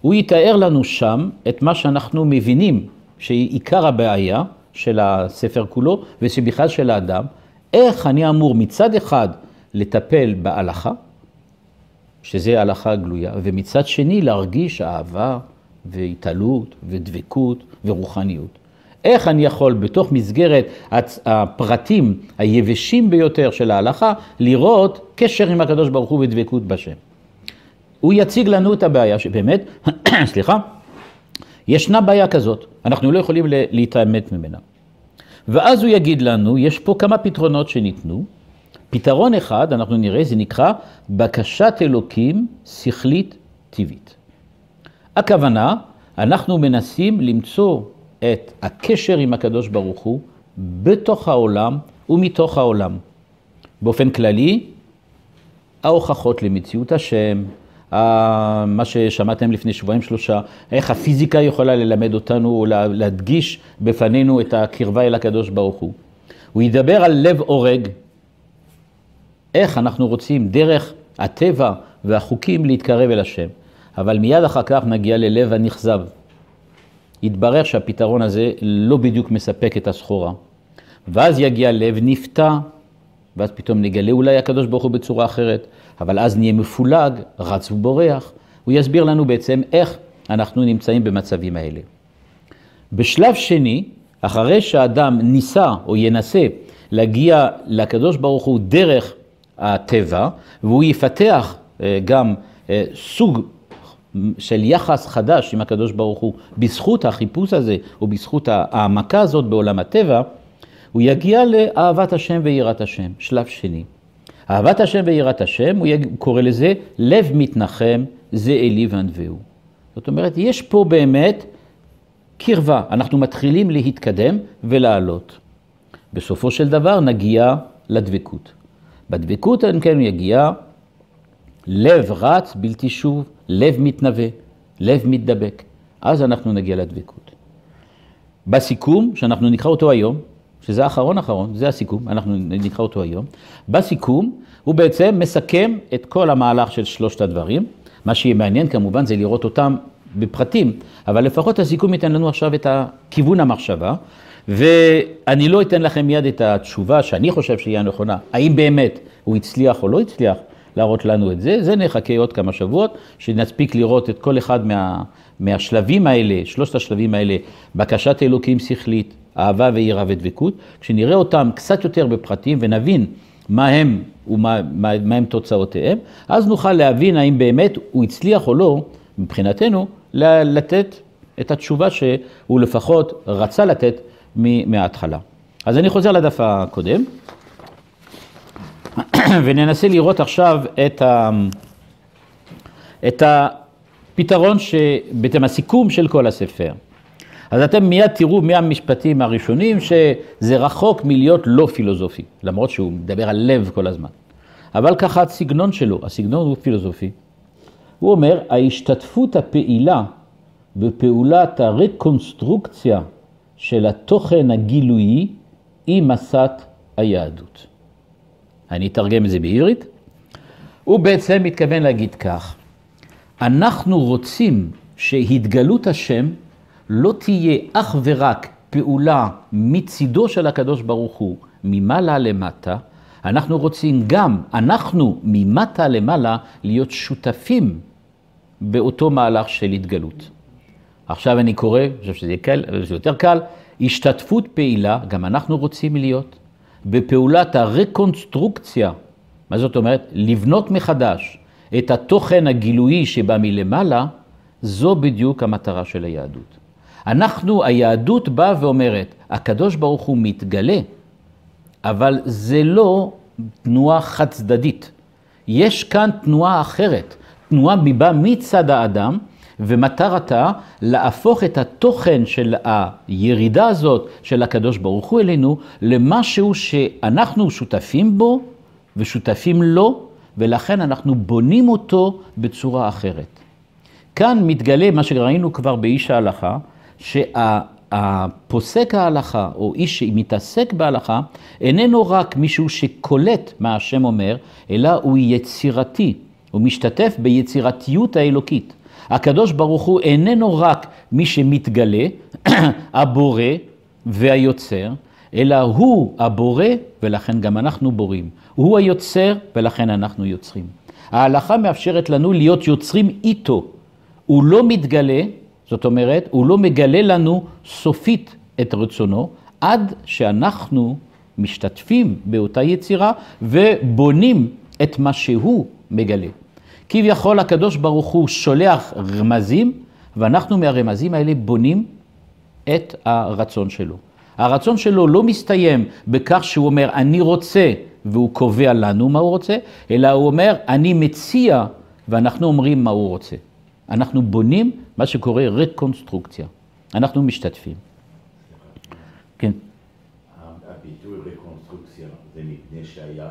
הוא יתאר לנו שם את מה שאנחנו מבינים שהיא עיקר הבעיה של הספר כולו, ושבכלל של האדם, איך אני אמור מצד אחד לטפל בהלכה, שזה הלכה גלויה, ומצד שני להרגיש אהבה והתעלות ודבקות ורוחניות. איך אני יכול בתוך מסגרת הפרטים היבשים ביותר של ההלכה לראות קשר עם הקדוש ברוך הוא ודבקות בשם. הוא יציג לנו את הבעיה שבאמת, סליחה, ישנה בעיה כזאת, אנחנו לא יכולים להתעמת ממנה. ואז הוא יגיד לנו, יש פה כמה פתרונות שניתנו. פתרון אחד, אנחנו נראה, זה נקרא בקשת אלוקים שכלית טבעית. הכוונה, אנחנו מנסים למצוא את הקשר עם הקדוש ברוך הוא בתוך העולם ומתוך העולם. באופן כללי, ההוכחות למציאות השם, מה ששמעתם לפני שבועיים שלושה, איך הפיזיקה יכולה ללמד אותנו או להדגיש בפנינו את הקרבה אל הקדוש ברוך הוא. הוא ידבר על לב אורג, איך אנחנו רוצים דרך הטבע והחוקים להתקרב אל השם. אבל מיד אחר כך נגיע ללב הנכזב. יתברר שהפתרון הזה לא בדיוק מספק את הסחורה. ואז יגיע לב נפתע, ואז פתאום נגלה אולי הקדוש ברוך הוא בצורה אחרת, אבל אז נהיה מפולג, רץ ובורח. הוא יסביר לנו בעצם איך אנחנו נמצאים במצבים האלה. בשלב שני, אחרי שהאדם ניסה או ינסה להגיע לקדוש ברוך הוא דרך הטבע, והוא יפתח אה, גם אה, סוג של יחס חדש עם הקדוש ברוך הוא, בזכות החיפוש הזה, או בזכות העמקה הזאת בעולם הטבע, הוא יגיע לאהבת השם ויראת השם, שלב שני. אהבת השם ויראת השם, הוא קורא לזה לב מתנחם, זה אלי וענווהו. זאת אומרת, יש פה באמת קרבה, אנחנו מתחילים להתקדם ולעלות. בסופו של דבר נגיע לדבקות. בדבקות, אם כן, יגיע לב רץ בלתי שוב, לב מתנבא, לב מתדבק. אז אנחנו נגיע לדבקות. בסיכום, שאנחנו נקרא אותו היום, שזה האחרון אחרון, זה הסיכום, אנחנו נקרא אותו היום. בסיכום, הוא בעצם מסכם את כל המהלך של שלושת הדברים. מה שיהיה מעניין כמובן זה לראות אותם בפרטים, אבל לפחות הסיכום ייתן לנו עכשיו את כיוון המחשבה, ואני לא אתן לכם מיד את התשובה שאני חושב שהיא הנכונה, האם באמת הוא הצליח או לא הצליח, להראות לנו את זה. זה נחכה עוד כמה שבועות, שנספיק לראות את כל אחד מה, מהשלבים האלה, שלושת השלבים האלה, בקשת אלוקים שכלית, אהבה ויראה ודבקות, כשנראה אותם קצת יותר בפרטים ונבין מה הם ומה מה, מה הם תוצאותיהם, אז נוכל להבין האם באמת הוא הצליח או לא, מבחינתנו, לתת את התשובה שהוא לפחות רצה לתת מההתחלה. אז אני חוזר לדף הקודם. וננסה לראות עכשיו את, ה... את הפתרון, ש... בעצם הסיכום של כל הספר. אז אתם מיד תראו מהמשפטים הראשונים שזה רחוק מלהיות לא פילוסופי, למרות שהוא מדבר על לב כל הזמן. אבל ככה הסגנון שלו, הסגנון הוא פילוסופי. הוא אומר, ההשתתפות הפעילה בפעולת הרקונסטרוקציה של התוכן הגילויי היא מסת היהדות. אני אתרגם את זה בעברית. הוא בעצם מתכוון להגיד כך, אנחנו רוצים שהתגלות השם לא תהיה אך ורק פעולה מצידו של הקדוש ברוך הוא ממעלה למטה, אנחנו רוצים גם, אנחנו ממטה למעלה, להיות שותפים באותו מהלך של התגלות. עכשיו אני קורא, אני חושב שזה קל, זה יותר קל, השתתפות פעילה, גם אנחנו רוצים להיות, בפעולת הרקונסטרוקציה, מה זאת אומרת? לבנות מחדש את התוכן הגילויי שבא מלמעלה, זו בדיוק המטרה של היהדות. אנחנו, היהדות באה ואומרת, הקדוש ברוך הוא מתגלה, אבל זה לא תנועה חד צדדית. יש כאן תנועה אחרת, תנועה מבא מצד האדם, ומטרתה להפוך את התוכן של הירידה הזאת של הקדוש ברוך הוא אלינו למשהו שאנחנו שותפים בו ושותפים לו, ולכן אנחנו בונים אותו בצורה אחרת. כאן מתגלה מה שראינו כבר באיש ההלכה, שהפוסק ההלכה, או איש שמתעסק בהלכה, איננו רק מישהו שקולט מה השם אומר, אלא הוא יצירתי, הוא משתתף ביצירתיות האלוקית. הקדוש ברוך הוא איננו רק מי שמתגלה, הבורא והיוצר, אלא הוא הבורא ולכן גם אנחנו בורים. הוא היוצר ולכן אנחנו יוצרים. ההלכה מאפשרת לנו להיות יוצרים איתו. הוא לא מתגלה, זאת אומרת, הוא לא מגלה לנו סופית את רצונו, עד שאנחנו משתתפים באותה יצירה ובונים את מה שהוא מגלה. כביכול הקדוש ברוך הוא שולח רמזים, ואנחנו מהרמזים האלה בונים את הרצון שלו. הרצון שלו לא מסתיים בכך שהוא אומר, אני רוצה, והוא קובע לנו מה הוא רוצה, אלא הוא אומר, אני מציע, ואנחנו אומרים מה הוא רוצה. אנחנו בונים מה שקורה רקונסטרוקציה. אנחנו משתתפים. כן. הביטוי רקונסטרוקציה זה מפני שהיה?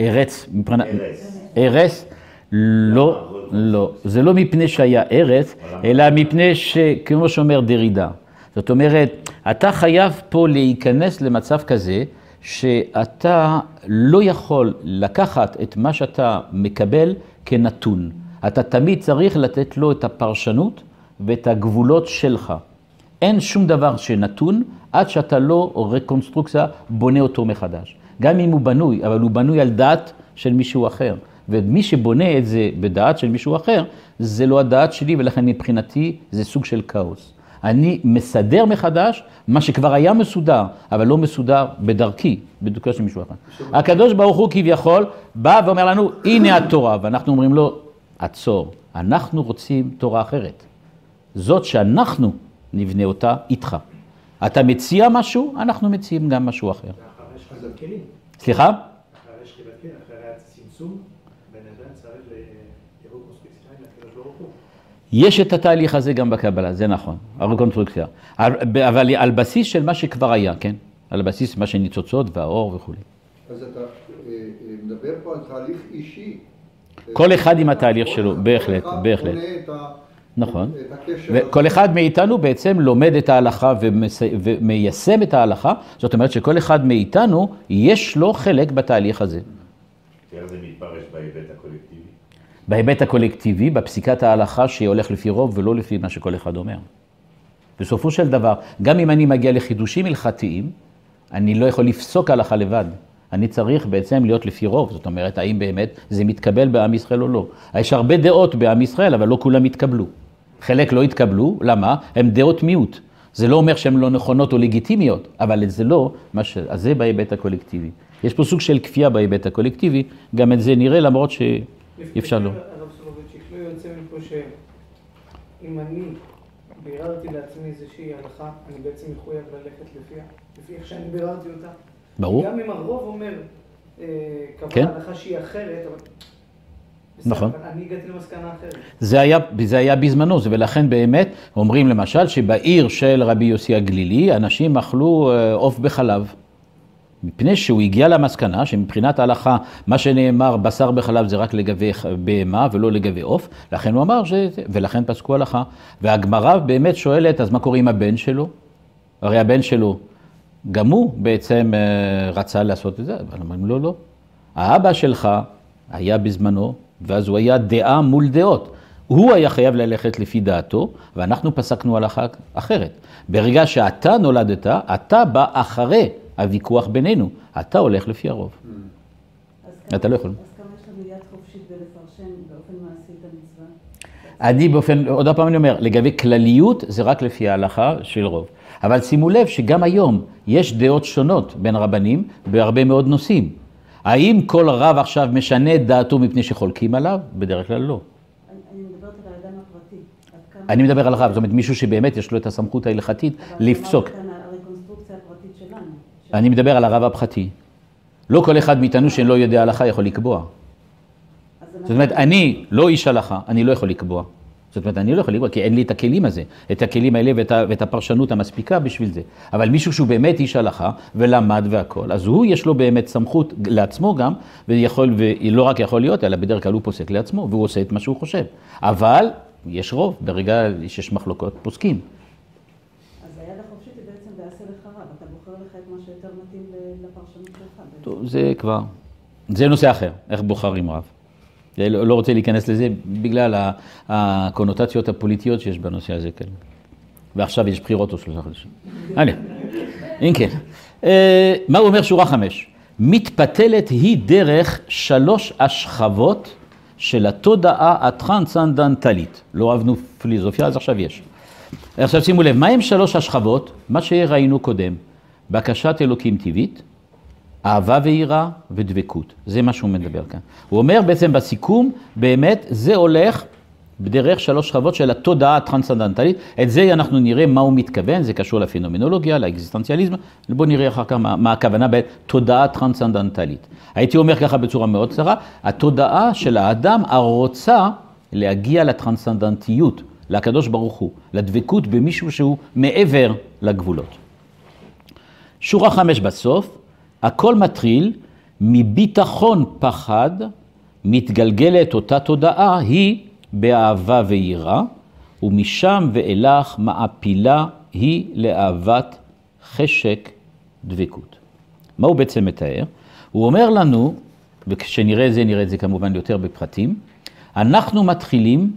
ארץ, מבחינת... הרס. ארס, לא, לא. זה לא מפני שהיה ארץ, אלא מפני שכמו שאומר דרידה. זאת אומרת, אתה חייב פה להיכנס למצב כזה, שאתה לא יכול לקחת את מה שאתה מקבל כנתון. אתה תמיד צריך לתת לו את הפרשנות ואת הגבולות שלך. אין שום דבר שנתון עד שאתה לא רקונסטרוקציה בונה אותו מחדש. גם אם הוא בנוי, אבל הוא בנוי על דעת של מישהו אחר. ומי שבונה את זה בדעת של מישהו אחר, זה לא הדעת שלי, ולכן מבחינתי זה סוג של כאוס. אני מסדר מחדש מה שכבר היה מסודר, אבל לא מסודר בדרכי, בדרכו של מישהו אחר. הקדוש ברוך הוא כביכול בא ואומר לנו, הנה התורה, ואנחנו אומרים לו, עצור, אנחנו רוצים תורה אחרת. זאת שאנחנו נבנה אותה איתך. אתה מציע משהו, אנחנו מציעים גם משהו אחר. סליחה? אחרי שחיבת כלים, אחרי הצמצום, בן אדם צריך לראות קונספקציונלי לקדוש ברוך הוא. יש את התהליך הזה גם בקבלה, זה נכון, הרקונסטרוקציה. אבל על בסיס של מה שכבר היה, כן? על בסיס מה שניצוצות והאור וכולי. אז אתה אה, אה, מדבר פה על תהליך אישי. כל אחד עם התהליך שלו, כל בהחלט, בהחלט. נכון. וכל אחד מאיתנו בעצם לומד את ההלכה ומיישם את ההלכה, זאת אומרת שכל אחד מאיתנו יש לו חלק בתהליך הזה. איך זה מתפרש בהיבט הקולקטיבי? בהיבט הקולקטיבי, בפסיקת ההלכה שהיא הולך לפי רוב ולא לפי מה שכל אחד אומר. בסופו של דבר, גם אם אני מגיע לחידושים הלכתיים, אני לא יכול לפסוק הלכה לבד. אני צריך בעצם להיות לפי רוב, זאת אומרת, האם באמת זה מתקבל בעם ישראל או לא. יש הרבה דעות בעם ישראל, אבל לא כולם התקבלו. חלק לא התקבלו, למה? הן דעות מיעוט. זה לא אומר שהן לא נכונות או לגיטימיות, אבל זה לא, מה ש... אז זה בהיבט הקולקטיבי. יש פה סוג של כפייה בהיבט הקולקטיבי, גם את זה נראה, למרות שאי אפשר לא. הרב סולובייצ'יק, לא יוצא מפה שאם אני ביררתי לעצמי איזושהי הלכה, אני בעצם מחויב ללכת לפיה, לפי איך שאני ביררתי אותה. ברור. גם אם הרוב אומר, אה, כן. קבע הלכה שהיא אחרת, אבל... נכון. אני הגעתי למסקנה אחרת. זה היה, זה היה בזמנו, זה- ולכן באמת אומרים למשל שבעיר של רבי יוסי הגלילי אנשים אכלו אה, עוף בחלב. מפני שהוא הגיע למסקנה שמבחינת ההלכה, מה שנאמר בשר בחלב זה רק לגבי בהמה ולא לגבי עוף, לכן הוא אמר, ש... ולכן פסקו הלכה. והגמרא באמת שואלת, אז מה קורה עם הבן שלו? הרי הבן שלו, גם הוא בעצם אה, רצה לעשות את זה, אבל אומרים לו לא. האבא שלך היה בזמנו, ואז הוא היה דעה מול דעות. הוא היה חייב ללכת לפי דעתו, ואנחנו פסקנו הלכה אחרת. ברגע שאתה נולדת, אתה בא אחרי הוויכוח בינינו. אתה הולך לפי הרוב. אתה לא יכול. אז כמה יש לנו יד חופשית בלפרשן באופן מעשי את המצווה? אני באופן, עוד פעם אני אומר, לגבי כלליות זה רק לפי ההלכה של רוב. אבל שימו לב שגם היום יש דעות שונות בין רבנים בהרבה מאוד נושאים. האם כל רב עכשיו משנה את דעתו מפני שחולקים עליו? בדרך כלל לא. אני מדברת על האדם הפרטי. אני מדבר על רב, זאת אומרת מישהו שבאמת יש לו את הסמכות ההלכתית לפסוק. אני מדבר על הרב הפרטי. לא כל אחד מאיתנו שלא יודע הלכה יכול לקבוע. אז זאת אומרת, אני לא איש הלכה, אני לא יכול לקבוע. זאת אומרת, אני לא יכול לקבוע, כי אין לי את הכלים הזה, את הכלים האלה ואת, ואת הפרשנות המספיקה בשביל זה. אבל מישהו שהוא באמת איש הלכה, ולמד והכול, אז הוא יש לו באמת סמכות לעצמו גם, ויכול, ולא רק יכול להיות, אלא בדרך כלל הוא פוסק לעצמו, והוא עושה את מה שהוא חושב. אבל יש רוב, ברגע שיש מחלוקות, פוסקים. אז היד החופשית היא בעצם ועשה לך רב. אתה בוחר לך את מה שיותר מתאים לפרשנות שלך. טוב, זה כבר, זה נושא אחר, איך בוחרים רב. לא, לא רוצה להיכנס לזה בגלל הקונוטציות הפוליטיות שיש בנושא הזה כאן. ועכשיו יש בחירות או שלושה חודשים. הנה, אם כן. אה, מה הוא אומר שורה חמש? מתפתלת היא דרך שלוש השכבות של התודעה הטרנסצנדנטלית. לא אהבנו פילוסופיה, אז עכשיו יש. עכשיו שימו לב, מה הם שלוש השכבות? מה שראינו קודם, בקשת אלוקים טבעית, אהבה ויראה ודבקות. זה מה שהוא מדבר כאן. הוא אומר בעצם בסיכום, באמת זה הולך בדרך שלוש שכבות של התודעה הטרנסצנדנטלית. את זה אנחנו נראה מה הוא מתכוון, זה קשור לפנומנולוגיה, לאקזיסטנציאליזם. בואו נראה אחר כך מה, מה הכוונה בתודעה טרנסצנדנטלית. הייתי אומר ככה בצורה מאוד קצרה, התודעה של האדם הרוצה להגיע לטרנסצנדנטיות, לקדוש ברוך הוא, לדבקות במישהו שהוא מעבר לגבולות. שורה חמש בסוף, הכל מתחיל מביטחון פחד, מתגלגלת אותה תודעה, היא באהבה ויראה, ומשם ואילך מעפילה היא לאהבת חשק דבקות. מה הוא בעצם מתאר? הוא אומר לנו, וכשנראה את זה, נראה את זה כמובן יותר בפרטים, אנחנו מתחילים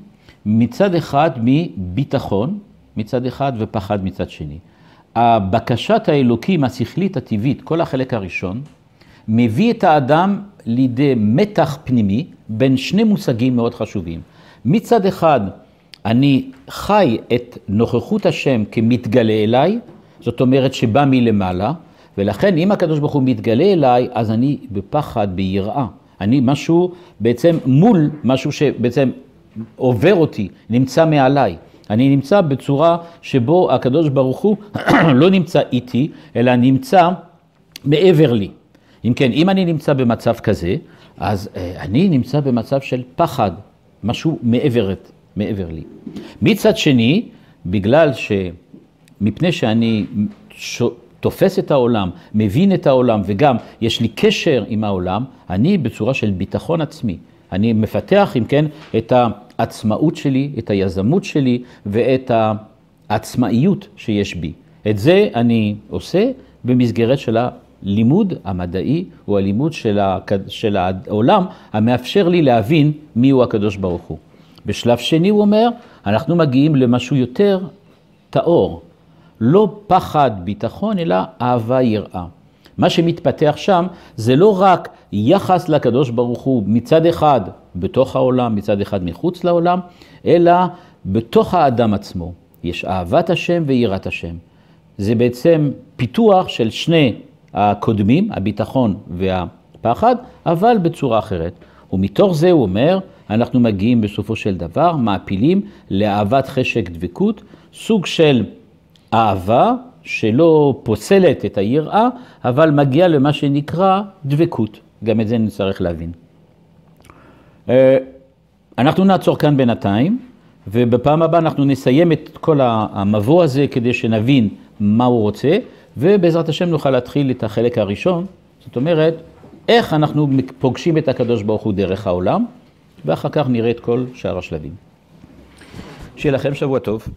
מצד אחד מביטחון, מצד אחד ופחד מצד שני. הבקשת האלוקים השכלית הטבעית, כל החלק הראשון, מביא את האדם לידי מתח פנימי בין שני מושגים מאוד חשובים. מצד אחד, אני חי את נוכחות השם כמתגלה אליי, זאת אומרת שבא מלמעלה, ולכן אם הקדוש ברוך הוא מתגלה אליי, אז אני בפחד, ביראה. אני משהו בעצם מול משהו שבעצם עובר אותי, נמצא מעליי. אני נמצא בצורה שבו הקדוש ברוך הוא לא נמצא איתי, אלא נמצא מעבר לי. אם כן, אם אני נמצא במצב כזה, אז אה, אני נמצא במצב של פחד, משהו מעבר, מעבר לי. מצד שני, בגלל ש... מפני שאני ש... תופס את העולם, מבין את העולם, וגם יש לי קשר עם העולם, אני בצורה של ביטחון עצמי. אני מפתח, אם כן, את העצמאות שלי, את היזמות שלי ואת העצמאיות שיש בי. את זה אני עושה במסגרת של הלימוד המדעי, או הלימוד של, הכ... של העולם, המאפשר לי להבין מיהו הקדוש ברוך הוא. בשלב שני הוא אומר, אנחנו מגיעים למשהו יותר טהור. לא פחד, ביטחון, אלא אהבה, יראה. מה שמתפתח שם זה לא רק יחס לקדוש ברוך הוא מצד אחד בתוך העולם, מצד אחד מחוץ לעולם, אלא בתוך האדם עצמו. יש אהבת השם ויראת השם. זה בעצם פיתוח של שני הקודמים, הביטחון והפחד, אבל בצורה אחרת. ומתוך זה הוא אומר, אנחנו מגיעים בסופו של דבר, מעפילים לאהבת חשק דבקות, סוג של אהבה שלא פוסלת את היראה, אבל מגיעה למה שנקרא דבקות. גם את זה נצטרך להבין. אה, אנחנו נעצור כאן בינתיים, ובפעם הבאה אנחנו נסיים את כל המבוא הזה כדי שנבין מה הוא רוצה, ובעזרת השם נוכל להתחיל את החלק הראשון, זאת אומרת, איך אנחנו פוגשים את הקדוש ברוך הוא דרך העולם, ואחר כך נראה את כל שאר השלבים. שיהיה לכם שבוע טוב.